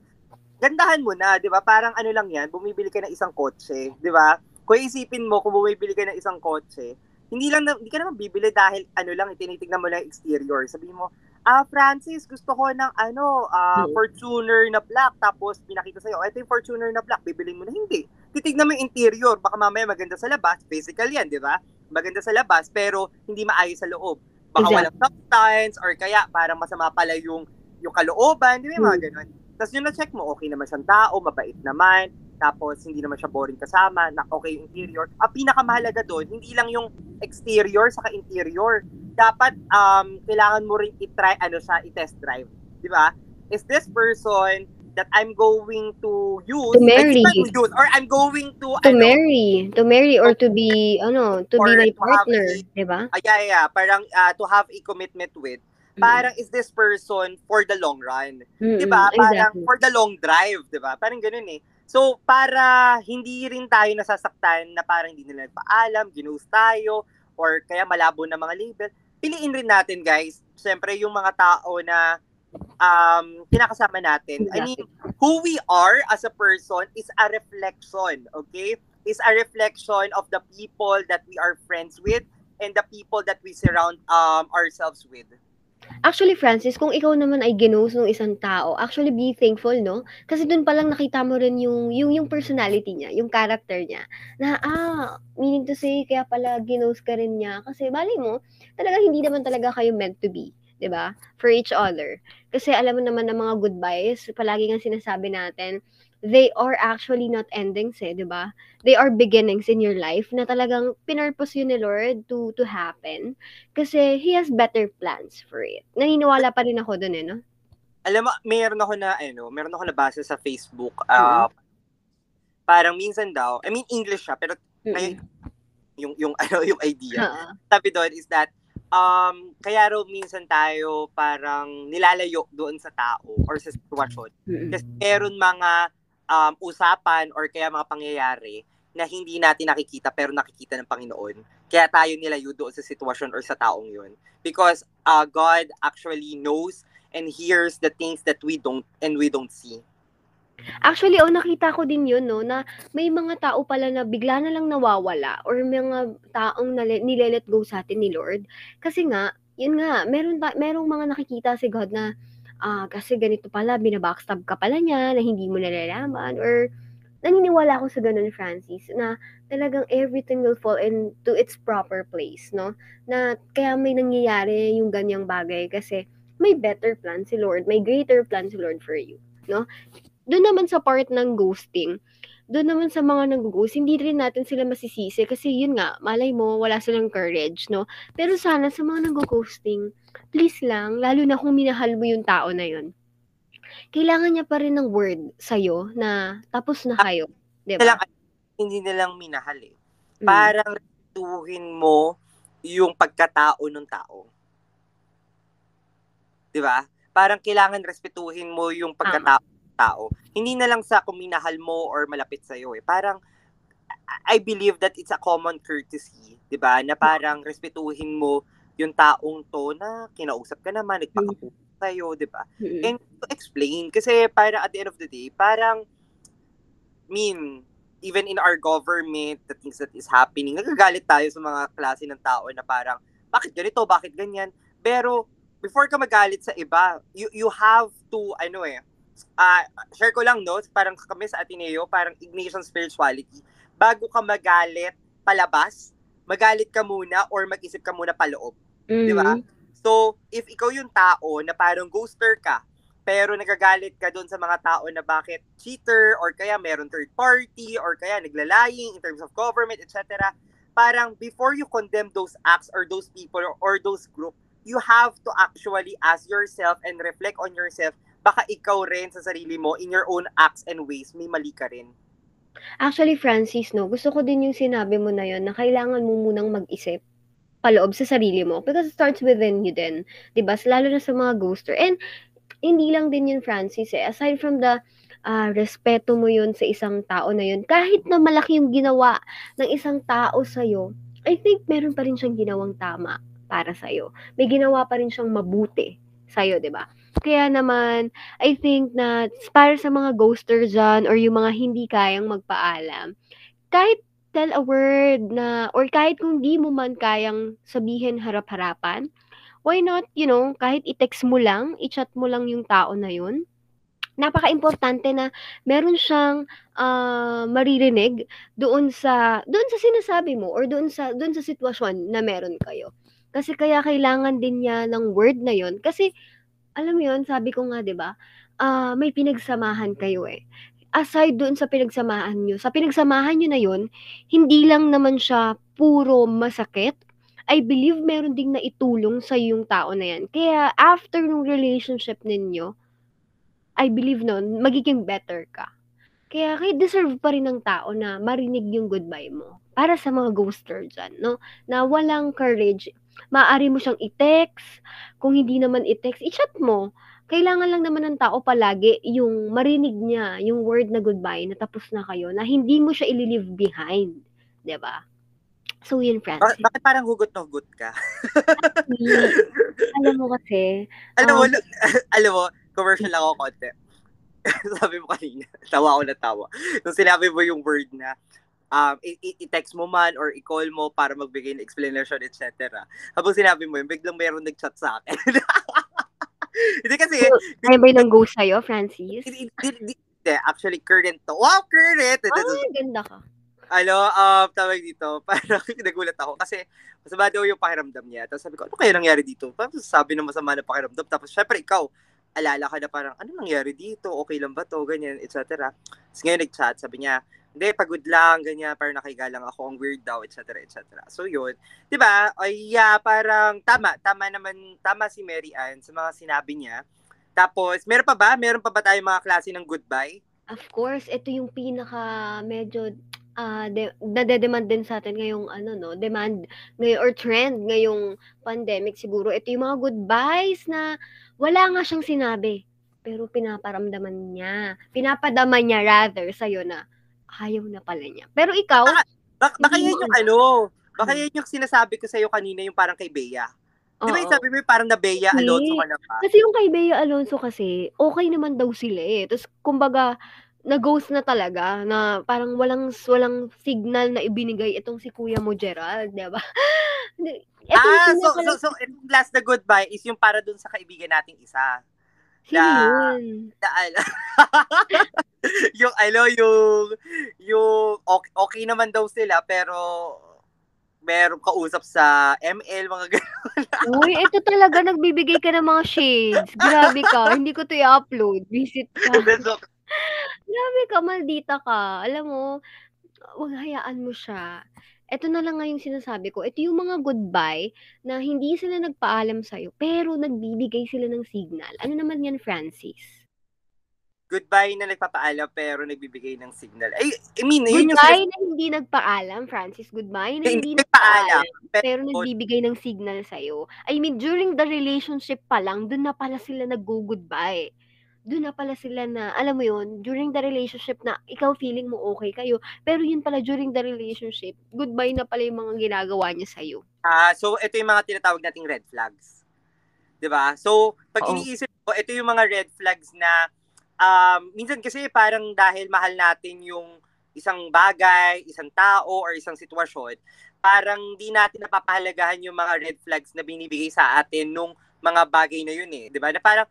gandahan mo na, di ba? Parang ano lang yan, bumibili ka ng isang kotse, di ba? Kung isipin mo, kung bumibili ka ng isang kotse, hindi lang na, hindi ka naman bibili dahil ano lang, tinitignan mo lang yung exterior. Sabihin mo, ah, Francis, gusto ko ng ano, Mm. Fortuner na black, tapos pinakita sa'yo, "Oh, ito yung Fortuner na black, bibilin mo na, hindi. Titignan mo yung interior, baka mamaya maganda sa labas, physical yan, di ba? Maganda sa labas, pero hindi maayos sa loob. Baka Exactly. walang substance, or kaya parang masama pala yung, yung kalooban, di ba yung mga ganun. Tapos yun na-check mo, okay naman siyang tao, mabait naman, tapos hindi naman siya boring kasama, na okay yung interior. Ang pinakamahalaga doon, hindi lang yung exterior saka interior. Dapat um kailangan mo rin i-try ano siya, i-test drive, 'di ba? Is this person that I'm going to use, To marry. to use, or I'm going to, To ano, marry, to marry or to be ano, to be my to partner, 'di ba? ah, yeah, yeah, parang ah, to have a commitment with, Mm. parang is this person for the long run? Mm-mm, 'di ba? Parang Exactly. for the long drive, 'di ba? Parang ganoon eh. So, para hindi rin tayo nasasaktan na parang hindi nila nagpaalam, ginost tayo, or kaya malabo na mga label, piliin rin natin, guys. Siyempre, yung mga tao na um, kinakasama natin. I mean, who we are as a person is a reflection, okay? Is a reflection of the people that we are friends with and the people that we surround um, ourselves with. Actually, Francis, kung ikaw naman ay ginost ng isang tao, actually be thankful, no? Kasi dun palang nakita mo rin yung, yung, yung personality niya, yung character niya. Na, ah, meaning to say, kaya pala ginost ka rin niya. Kasi, bali mo, talaga hindi naman talaga kayo meant to be. 'Di ba For each other. Kasi alam mo naman ng mga goodbyes, palagi nga sinasabi natin, they are actually not endings eh, 'di ba They are beginnings in your life na talagang pinurpose yun ni Lord to to happen. Kasi He has better plans for it. Naniniwala pa rin ako dun eh, no? Alam mo, meron ako na, ano, meron ako nabasa sa Facebook, ah, parang minsan daw, I mean, English siya, pero Mm-mm. yung, yung, ano, yung idea, Oo. sabi doon is that, um, kaya raw minsan tayo parang nilalayo doon sa tao or sa sitwasyon. Kasi meron mga um, usapan or kaya mga pangyayari na hindi natin nakikita pero nakikita ng Panginoon. Kaya tayo nilayo doon sa sitwasyon or sa taong yun. Because uh, God actually knows and hears the things that we don't and we don't see. Actually, oh, nakita ko din yun, no, na may mga tao pala na bigla na lang nawawala or mga taong nale, nile-let go sa atin ni Lord. Kasi nga, yun nga, meron ta, merong mga nakikita si God na ah, kasi ganito pala, binabackstab ka pala niya na hindi mo nalalaman or naniniwala ako sa ganun, Francis, na talagang everything will fall into its proper place, no? Na kaya may nangyayari yung ganyang bagay kasi may better plan si Lord, may greater plan si Lord for you, no? Doon naman sa part ng ghosting, doon naman sa mga nag-ghost, hindi rin natin sila masisisi kasi yun nga, malay mo, wala silang courage, no? Pero sana sa mga nag-ghosting, please lang, lalo na kung minahal mo yung tao na yun, kailangan niya pa rin ng word sa'yo na tapos na kayo. Di Nilang, ba? hindi nilang minahal eh. Mm. Parang respetuhin mo yung pagkatao ng tao. 'Di ba? Parang kailangan respetuhin mo yung pagkatao tao. Hindi na lang sa kung minahal mo or malapit sa iyo eh. Parang I believe that it's a common courtesy, 'di ba? Na parang respetuhin mo yung taong to na kinausap ka naman, nagpakapuso sa'yo, 'di ba? Mm-mm. And to explain, kasi para at the end of the day, parang, mean, even in our government, the things that is happening, nagagalit tayo sa mga klase ng tao na parang, bakit ganito, bakit ganyan? Pero, before ka magalit sa iba, you, you have to, ano eh, ah share ko lang, no? Parang kami sa Ateneo, parang Ignatian Spirituality, bago ka magalit palabas, magalit ka muna or mag-isip ka muna paloob. Di ba? Mhm. So, if ikaw yung tao na parang ghoster ka, pero nagagalit ka doon sa mga tao na bakit cheater or kaya meron third party or kaya naglalaying in terms of government, etc. Parang before you condemn those acts or those people or, or those group, you have to actually ask yourself and reflect on yourself baka ikaw rin sa sarili mo in your own acts and ways may mali ka rin. Actually, Francis, no, gusto ko din yung sinabi mo na yon na kailangan mo munang mag-isip paloob sa sarili mo because it starts within you din, 'di ba? Lalo na sa mga ghoster. And hindi lang din yun, Francis, eh. Aside from the uh, respeto mo yun sa isang tao na yun, kahit na malaki yung ginawa ng isang tao sa'yo, I think meron pa rin siyang ginawang tama para sa'yo. May ginawa pa rin siyang mabuti sa'yo, ba? Kaya naman, I think na para sa mga ghoster dyan or yung mga hindi kayang magpaalam, kahit tell a word na, or kahit kung di mo man kayang sabihin harap-harapan, why not, you know, kahit i-text mo lang, i-chat mo lang yung tao na yun. Napaka-importante na meron siyang uh, maririnig doon sa doon sa sinasabi mo or doon sa doon sa sitwasyon na meron kayo. Kasi kaya kailangan din niya ng word na yon kasi alam mo yon, sabi ko nga 'di ba? Uh, may pinagsamahan kayo eh aside doon sa pinagsamahan nyo, sa pinagsamahan nyo na yon, hindi lang naman siya puro masakit I believe meron ding naitulong sa yung tao na yan. Kaya after nung relationship ninyo, I believe noon, magiging better ka. Kaya kay deserve pa rin ng tao na marinig yung goodbye mo. Para sa mga ghoster dyan, no? Na walang courage. Maaari mo siyang i-text. Kung hindi naman i-text, i-chat mo. Kailangan lang naman ng tao palagi yung marinig niya, yung word na goodbye, na tapos na kayo, na hindi mo siya i-leave behind. ba? Diba? So yun, Francis. Bakit parang hugot na hugot ka? alam mo kasi. Alam mo, um, alam mo, commercial lang ako konti. Sabi mo kanina, tawa ako na tawa. Nung sinabi mo yung word na, um, i-text mo man or i-call mo para magbigay ng explanation, etc. Habang sinabi mo yun, biglang mayroon nag-chat sa akin. hindi kasi... So, ay ba yung go sa'yo, Francis? Hindi, hindi, actually, current to. Wow, current! Ay, ganda ka ano, uh, tawag dito, parang nagulat ako kasi masama daw yung pakiramdam niya. Tapos sabi ko, ano kaya nangyari dito? Parang sabi ng masama na pakiramdam. Tapos syempre ikaw, alala ka na parang, ano nangyari dito? Okay lang ba to? Ganyan, etc. Tapos ngayon nag-chat, sabi niya, hindi, pagod lang, ganyan, parang nakahiga lang ako, ang weird daw, etc. etc. So yun, ba? Ay, yeah, parang tama, tama naman, tama si Mary Ann sa mga sinabi niya. Tapos, meron pa ba? Meron pa ba tayong mga klase ng goodbye? Of course, ito yung pinaka medyo ah, de nade-demand din sa atin ngayong ano 'no, demand ngayon or trend ngayong pandemic siguro ito yung mga goodbyes na wala nga siyang sinabi, pero pinaparamdaman niya, pinapadama niya rather sa'yo na ayaw na pala niya. Pero ikaw, Baka bak baka yan yung ano, baka yan yung sinasabi ko sa'yo kanina yung parang kay Bea. 'Di ba yung sabi mo yung parang na Bea Alonso ka na pa? Kasi yung kay Bea Alonso kasi, okey naman daw sila, eh, ta's kumbaga na-ghost na talaga na parang walang walang signal na ibinigay itong si Kuya mo Gerald, 'di ba? Ah, so, so, so, itong last na goodbye is yung para dun sa kaibigan nating isa. Na? Na, yung, ano, yung, yung, okay, okay naman daw sila, pero meron kausap sa ML, mga gano'n. Uy, ito talaga, nagbibigay ka ng mga shades. Grabe ka, hindi ko to i-upload. Visit ka. Grabe ka, maldita ka. Alam mo, wag hayaan mo siya. Ito na lang nga yung sinasabi ko. Ito yung mga goodbye na hindi sila nagpaalam sa'yo, pero nagbibigay sila ng signal. Ano naman yan, Francis? Goodbye na nagpapaalam pero nagbibigay ng signal. Ay, I mean, yun yung Goodbye na hindi nagpaalam, Francis. Goodbye na hindi nagpaalam, pero, pero nagbibigay ng signal sa'yo. I mean, during the relationship pa lang, dun na pala sila nag-go-goodbye doon na pala sila na, alam mo yun, during the relationship na ikaw feeling mo okay kayo, pero yun pala during the relationship, goodbye na pala yung mga ginagawa niya sa'yo. Ah, uh, so ito yung mga tinatawag nating red flags. 'Di ba? So, pag Oo. iniisip ko, ito yung mga red flags na um, minsan kasi parang dahil mahal natin yung isang bagay, isang tao, or isang sitwasyon, parang di natin napapahalagahan yung mga red flags na binibigay sa atin nung mga bagay na yun eh. 'Di ba? Na parang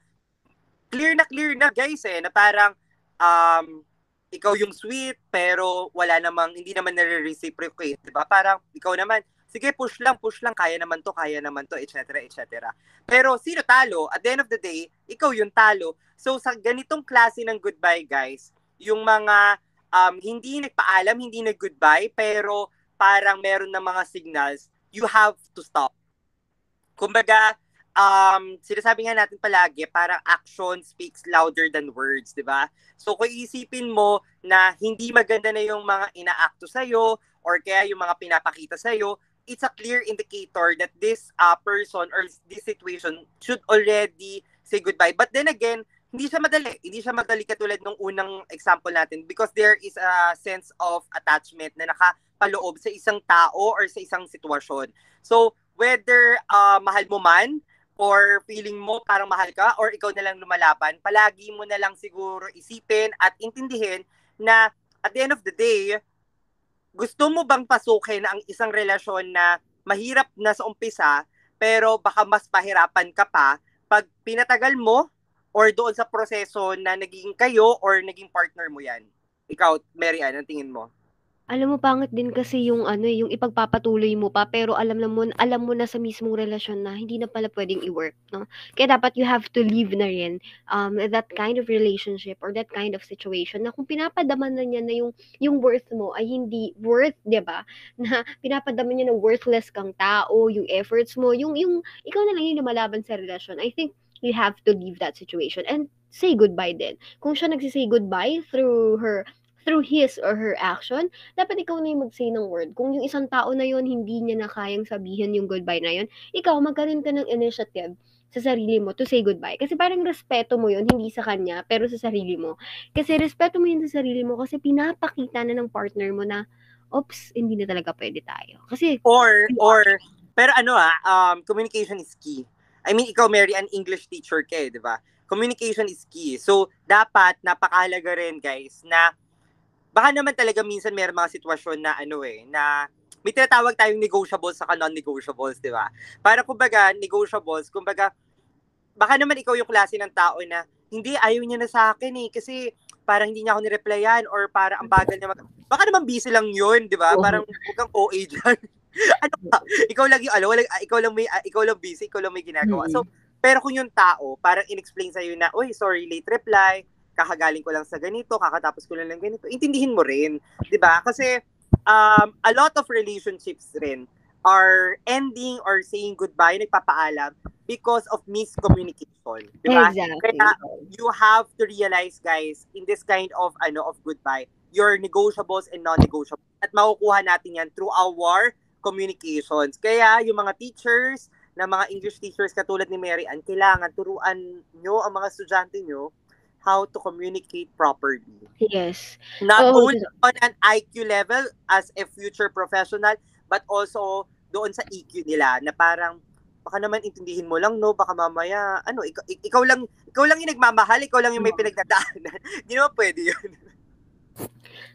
clear na clear na guys eh, na parang um, ikaw yung sweet pero wala namang hindi naman nare-reciprocate, 'di ba? Parang ikaw naman sige, push lang, push lang, kaya naman to, kaya naman to, etc., etc. Pero sino talo? At the end of the day, ikaw yung talo. So sa ganitong klase ng goodbye, guys, yung mga um, hindi nagpaalam, hindi nag-goodbye, pero parang meron ng mga signals, you have to stop. Kumbaga, um, sinasabi nga natin palagi, parang action speaks louder than words, di ba? So kung isipin mo na hindi maganda na yung mga inaakto sa'yo, or kaya yung mga pinapakita sa'yo, it's a clear indicator that this uh, person or this situation should already say goodbye. But then again, hindi siya madali. Hindi siya madali katulad nung unang example natin because there is a sense of attachment na nakapaloob sa isang tao or sa isang sitwasyon. So, whether uh, mahal mo man or feeling mo parang mahal ka or ikaw na lang lumalaban, palagi mo na lang siguro isipin at intindihin na at the end of the day, gusto mo bang pasukin ang isang relasyon na mahirap na sa umpisa, pero baka mas pahirapan ka pa pag pinatagal mo or doon sa proseso na naging kayo or naging partner mo yan? Ikaw, Mary Ann, ang tingin mo? Alam mo pangit din kasi yung ano, eh, yung ipagpapatuloy mo pa pero alam na mo alam mo na sa mismong relasyon na hindi na pala puwedeng i-work 'no. Kaya dapat you have to leave na rin, um, that kind of relationship or that kind of situation na kung pinapadama na niya na yung yung worth mo ay hindi worth, 'di ba? Na pinapadama niya na worthless kang tao, yung efforts mo, yung yung ikaw na lang yung lumalaban sa relasyon. I think you have to leave that situation and say goodbye din. Kung siya nagse-say goodbye through her through his or her action, dapat ikaw na yung mag-say ng word. Kung yung isang tao na yun, hindi niya na kayang sabihin yung goodbye na yun, ikaw magkaroon ka ng initiative sa sarili mo to say goodbye. Kasi parang respeto mo yun, hindi sa kanya, pero sa sarili mo. Kasi respeto mo yun sa sarili mo kasi pinapakita na ng partner mo na, oops, hindi na talaga pwede tayo. Kasi, or, or, pero ano ah, um, communication is key. I mean, ikaw, Mary, an English teacher ka eh, di ba? Communication is key. So, dapat, napakahalaga rin, guys, na baka naman talaga minsan may mga sitwasyon na ano eh, na may tinatawag tayong negotiables sa non-negotiables, di ba? Para kumbaga, negotiables, kumbaga, baka naman ikaw yung klase ng tao na hindi, ayaw niya na sa akin eh, kasi parang hindi niya ako nireplyan or para ang bagal niya mag... Baka naman busy lang yun, di ba? Parang huwag kang OA dyan. ano ka? Ikaw lang yung, wala, ikaw lang may, ikaw lang busy, ikaw lang may ginagawa. So, pero kung yung tao, parang in-explain sa'yo na, uy, sorry, late reply, kakagaling ko lang sa ganito, kakatapos ko lang ng ganito, intindihin mo rin, 'di ba? Kasi um, a lot of relationships rin are ending or saying goodbye, nagpapaalam because of miscommunication. Di ba? Exactly. Kaya you have to realize, guys, in this kind of ano of goodbye, your negotiables and non-negotiables. At makukuha natin yan through our communications. Kaya yung mga teachers, na mga English teachers katulad ni Mary Ann, kailangan turuan nyo ang mga estudyante nyo how to communicate properly. Yes. Not oh, only on an IQ level as a future professional, but also doon sa EQ nila na parang baka naman intindihin mo lang no? Baka mamaya ano ikaw, ikaw lang ikaw lang yung nagmamahal ikaw lang yung may pinagdadaanan. Hindi naman pwede yun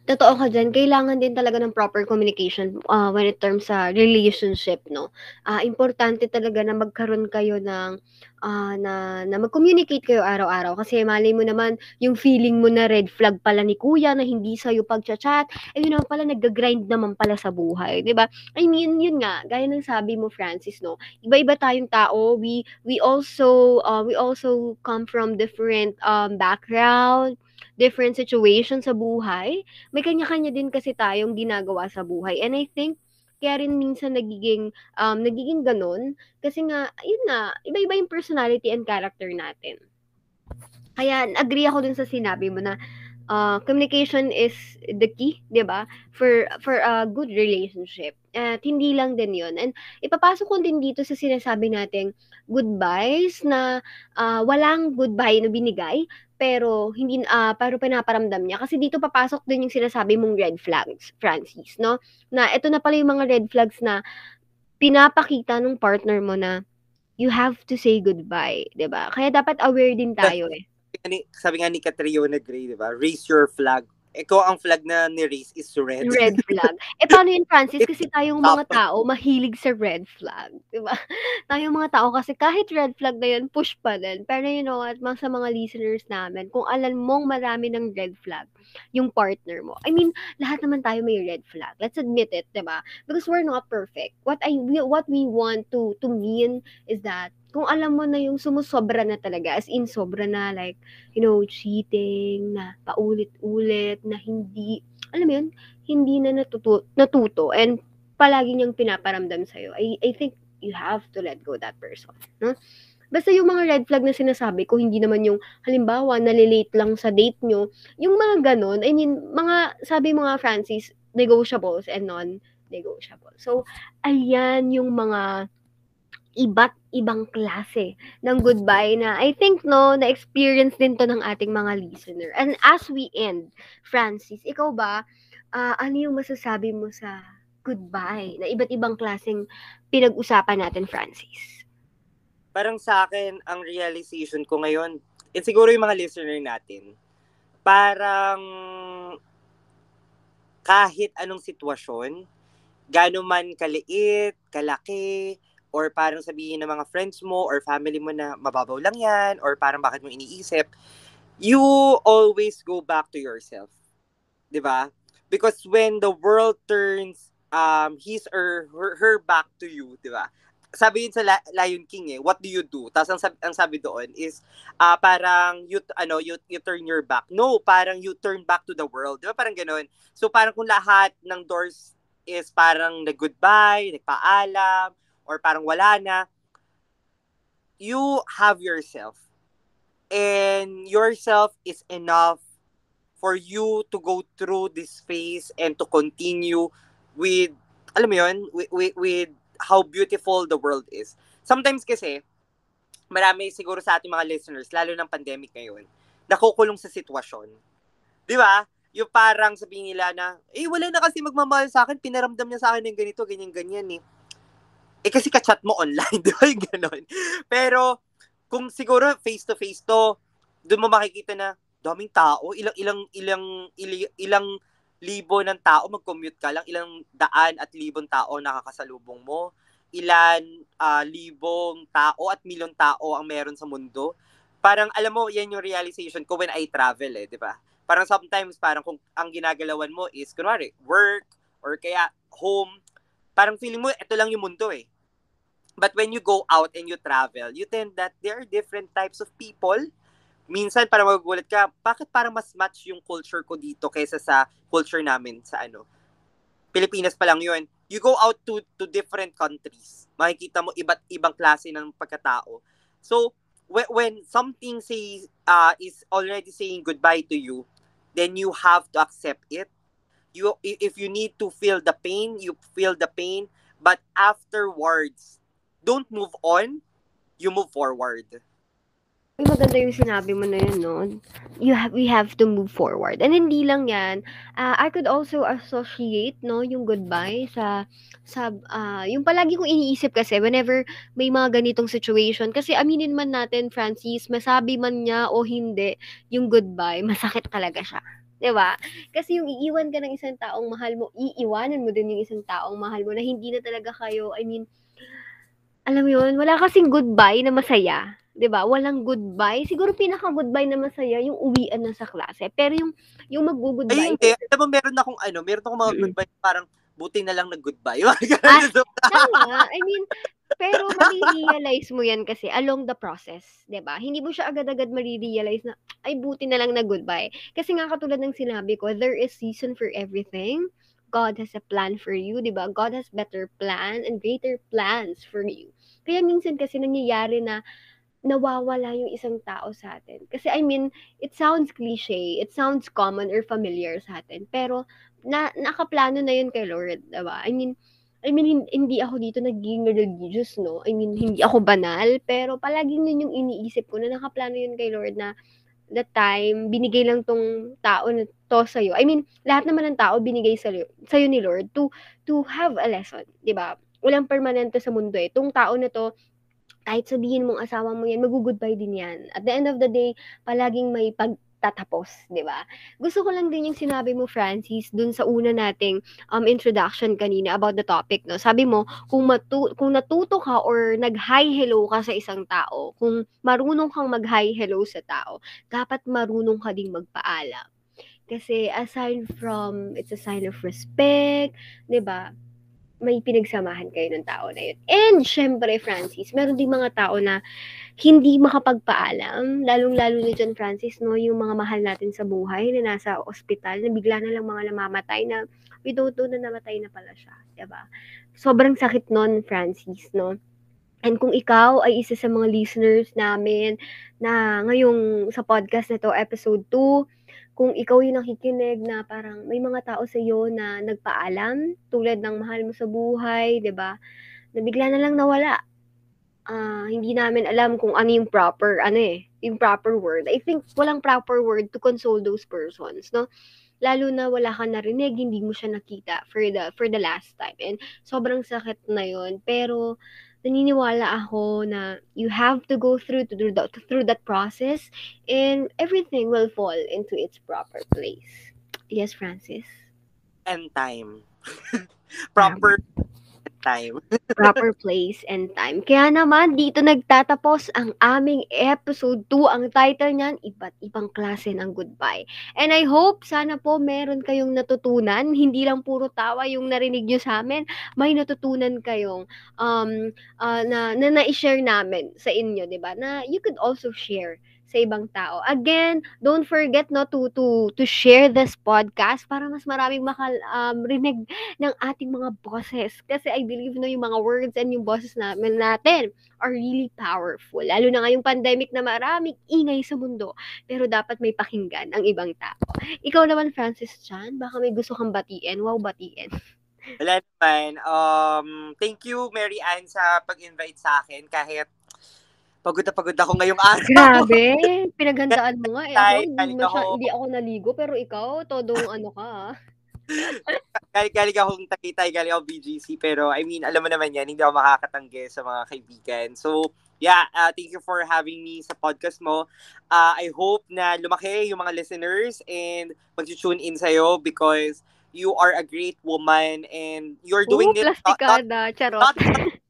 Totoo ka diyan, kailangan din talaga ng proper communication, uh, when it terms sa relationship 'no. Ah, importante talaga na magkaroon kayo ng, ah, na na mag-communicate kayo araw-araw kasi malay mo naman yung feeling mo na red flag pala ni kuya na hindi sa'yo pagcha-chat, eh, yun naman pala nagga-grind naman pala sa buhay, 'di ba? I mean, yun nga, gaya ng sabi mo Francis 'no, iba-iba tayong tao, we we also, uh, we also come from different, um, background, different situation sa buhay. May kanya-kanya din kasi tayong ginagawa sa buhay and I think kaya rin minsan nagiging, um, nagiging gano'n kasi nga, yun nga, iba-iba yung personality and character natin. Kaya agree ako dun sa sinabi mo na uh, communication is the key, 'di ba? For for a good relationship. At hindi lang din 'yon. And ipapasok ko din dito sa sinasabi nating goodbyes na uh, walang goodbye na binigay pero hindi uh, pero pinaparamdam niya kasi dito papasok din yung sinasabi mong red flags, Francis, no? Na ito na pala yung mga red flags na pinapakita ng partner mo na you have to say goodbye, 'di ba? Kaya dapat aware din tayo eh sabi nga ni Catriona Gray, di ba? Raise your flag ikaw ang flag na ni-raise is red. Red flag. Eh, paano yun, Francis? Kasi tayong mga tao, mahilig sa red flag. Diba? Tayong mga tao, kasi kahit red flag na yun, push pa din. Pero you know what, sa mga listeners namin, kung alam mong marami ng red flag, yung partner mo. I mean, lahat naman tayo may red flag. Let's admit it, diba? Because we're not perfect. What I what we want to to mean is that kung alam mo na yung sumusobra na talaga, as in sobra na like, you know, cheating, na paulit-ulit, na hindi, alam mo yun, hindi na natuto, natuto and palagi niyang pinaparamdam sa'yo, I, I think you have to let go that person. No? Basta yung mga red flag na sinasabi ko, hindi naman yung, halimbawa, nalilate lang sa date nyo, yung mga ganon, I mean, mga, sabi mga Francis, negotiables and non-negotiable. So, ayan yung mga iba't ibang klase ng goodbye na I think no, na-experience din to ng ating mga listener. And as we end, Francis, ikaw ba, uh, ano yung masasabi mo sa goodbye na iba't ibang klaseng pinag-usapan natin, Francis? Parang sa akin, ang realization ko ngayon, and siguro yung mga listener natin, parang kahit anong sitwasyon, gano'n man kaliit, kalaki, or parang sabihin ng mga friends mo or family mo na mababaw lang yan or parang bakit mo iniisip, you always go back to yourself. ba? Because when the world turns um his or her, her back to you, 'di ba? Sabi yun sa Lion King eh, what do you do? Tapos ang sabi, ang sabi doon is uh, parang you ano, you, you turn your back. No, parang you turn back to the world. 'Di ba? Parang ganoon. So parang kung lahat ng doors is parang nag-goodbye, nagpaalam, or parang wala na, you have yourself. And yourself is enough for you to go through this phase and to continue with, alam mo yun, with, with, with how beautiful the world is. Sometimes kasi, marami siguro sa ating mga listeners, lalo ng pandemic ngayon, nakukulong sa sitwasyon. Di ba? Yung parang sabihin nila na, eh, wala na kasi magmamahal sa akin, pinaramdam niya sa akin ng ganito, ganyan-ganyan eh. Eh kasi ka-chat mo online, di ba yung ganon? Pero kung siguro face-to-face to, doon mo makikita na daming tao, ilang ilang ilang ilang, ilang libo ng tao mag-commute ka lang, ilang daan at libong tao nakakasalubong mo, ilan uh, libong tao at milyong tao ang meron sa mundo. Parang alam mo, yan yung realization ko when I travel eh, di ba? Parang sometimes parang kung ang ginagalawan mo is kunwari work or kaya home, parang feeling mo ito lang yung mundo eh. But when you go out and you travel, you tend that there are different types of people. Minsan para magugulat ka, bakit parang mas match yung culture ko dito kaysa sa culture namin sa ano. Pilipinas pa lang yun. You go out to to different countries. Makikita mo iba't ibang klase ng pagkatao. So, when, when something says uh, is already saying goodbye to you, then you have to accept it. You if you need to feel the pain, you feel the pain, but afterwards don't move on, you move forward. Maganda yung sinabi mo na yun, no? You have, we have to move forward. And hindi lang yan, uh, I could also associate, no, yung goodbye sa, sa, uh, yung palagi kong iniisip kasi whenever may mga ganitong situation, kasi aminin man natin, Francis, masabi man niya o hindi, yung goodbye, masakit talaga siya. 'Di ba? Kasi yung iiwan ka ng isang taong mahal mo, iiwanan mo din yung isang taong mahal mo na hindi na talaga kayo, I mean, alam mo yun, wala kasing goodbye na masaya. 'di ba? Walang goodbye. Siguro pinaka goodbye na masaya yung uwian na sa klase. Pero yung yung mag-goodbye. Ay, hindi. Alam mo, meron akong ano, meron akong mga goodbye parang buti na lang nag-goodbye. ah, tama. I mean, pero marirealize mo yan kasi along the process, 'di ba? Hindi mo siya agad-agad marirealize na ay buti na lang na goodbye. Kasi nga katulad ng sinabi ko, there is season for everything. God has a plan for you, 'di ba? God has better plan and greater plans for you. Kaya minsan kasi nangyayari na nawawala yung isang tao sa atin. Kasi I mean, it sounds cliche, it sounds common or familiar sa atin, pero na nakaplano na yun kay Lord, 'di ba? I mean, I mean, hindi ako dito naging religious, no? I mean, hindi ako banal, pero palaging yun yung iniisip ko na nakaplano yun kay Lord na that time, binigay lang tong tao na to sa'yo. I mean, lahat naman ng tao binigay sa sa'yo ni Lord to to have a lesson, 'di ba? walang permanente sa mundo eh. Itong tao na to, kahit sabihin mong asawa mo yan, mag-goodbye din yan. At the end of the day, palaging may pag tatapos, 'di ba? Gusto ko lang din yung sinabi mo Francis dun sa una nating um, introduction kanina about the topic, no. Sabi mo kung matu kung natuto ka or nag-hi hello ka sa isang tao, kung marunong kang mag-hi hello sa tao, dapat marunong ka ding magpaalam. Kasi aside from it's a sign of respect, 'di ba? May pinagsamahan kayo ng tao na yun. And syempre Francis, meron ding mga tao na hindi makapagpaalam, lalong-lalo na diyan Francis 'no, yung mga mahal natin sa buhay na nasa ospital na bigla na lang mga namamatay na we don't know na namatay na pala siya, ba? Sobrang sakit nun Francis 'no. And kung ikaw ay isa sa mga listeners namin na ngayong sa podcast na 'to, episode 2, kung ikaw yung nakikinig na parang may mga tao sa'yo na nagpaalam tulad ng mahal mo sa buhay, 'di ba, na bigla na lang nawala. Ah, hindi namin alam kung ano yung proper ano, eh, yung proper word. I think walang proper word to console those persons 'no. Lalo na wala kang narinig, hindi mo siya nakita for the for the last time and sobrang sakit na yun. Pero naniniwala ako na you have to go through to do that through that process and everything will fall into its proper place. Yes, Francis? And time. Proper time. Proper place and time. Kaya naman dito nagtatapos ang aming episode 2. Ang title niyan, Iba't Ibang Klase ng Goodbye. And I hope sana po meron kayong natutunan. Hindi lang puro tawa yung narinig nyo sa amin. May natutunan kayong um, uh, na, na na-share namin sa inyo, di ba? Na you could also share sa ibang tao. Again, don't forget no to to to share this podcast para mas maraming makal um, rinig ng ating mga boses kasi I believe no yung mga words and yung boses namin natin are really powerful. Lalo na ngayong pandemic na maraming ingay sa mundo pero dapat may pakinggan ang ibang tao. Ikaw naman Francis Chan, baka may gusto kang batiin. Wow, batiin. Wala naman. Um, thank you, Mary Ann, sa pag-invite sa akin. Kahit pagod na pagod ako ngayong araw. Grabe, pinaghandaan mo nga. Eh, ako, hindi, masya, ako. hindi ako naligo, pero ikaw, todong ano ka. ah. galing, galing akong Tagaytay, galing ako BGC. Pero, I mean, alam mo naman yan, hindi ako makakatanggi sa mga kaibigan. So, yeah, uh, thank you for having me sa podcast mo. Uh, I hope na lumaki yung mga listeners and mag-tune in sa'yo because you are a great woman and you're doing Oo, it not, not, plastikada, charot. not,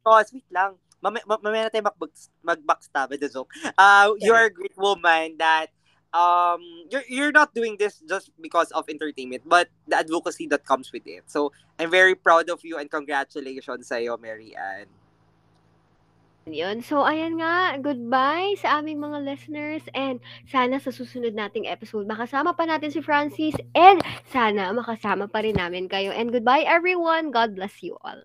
oh, sweet lang. Mamaya, mamaya na tayo mag- mag-backstab, the joke. Uh, you're a great woman that um you're you're not doing this just because of entertainment but the advocacy that comes with it so i'm very proud of you and congratulations sa iyo Mary Ann Yun. So, ayan nga, goodbye sa aming mga listeners and sana sa susunod nating episode makasama pa natin si Francis and sana makasama pa rin namin kayo. And goodbye everyone. God bless you all.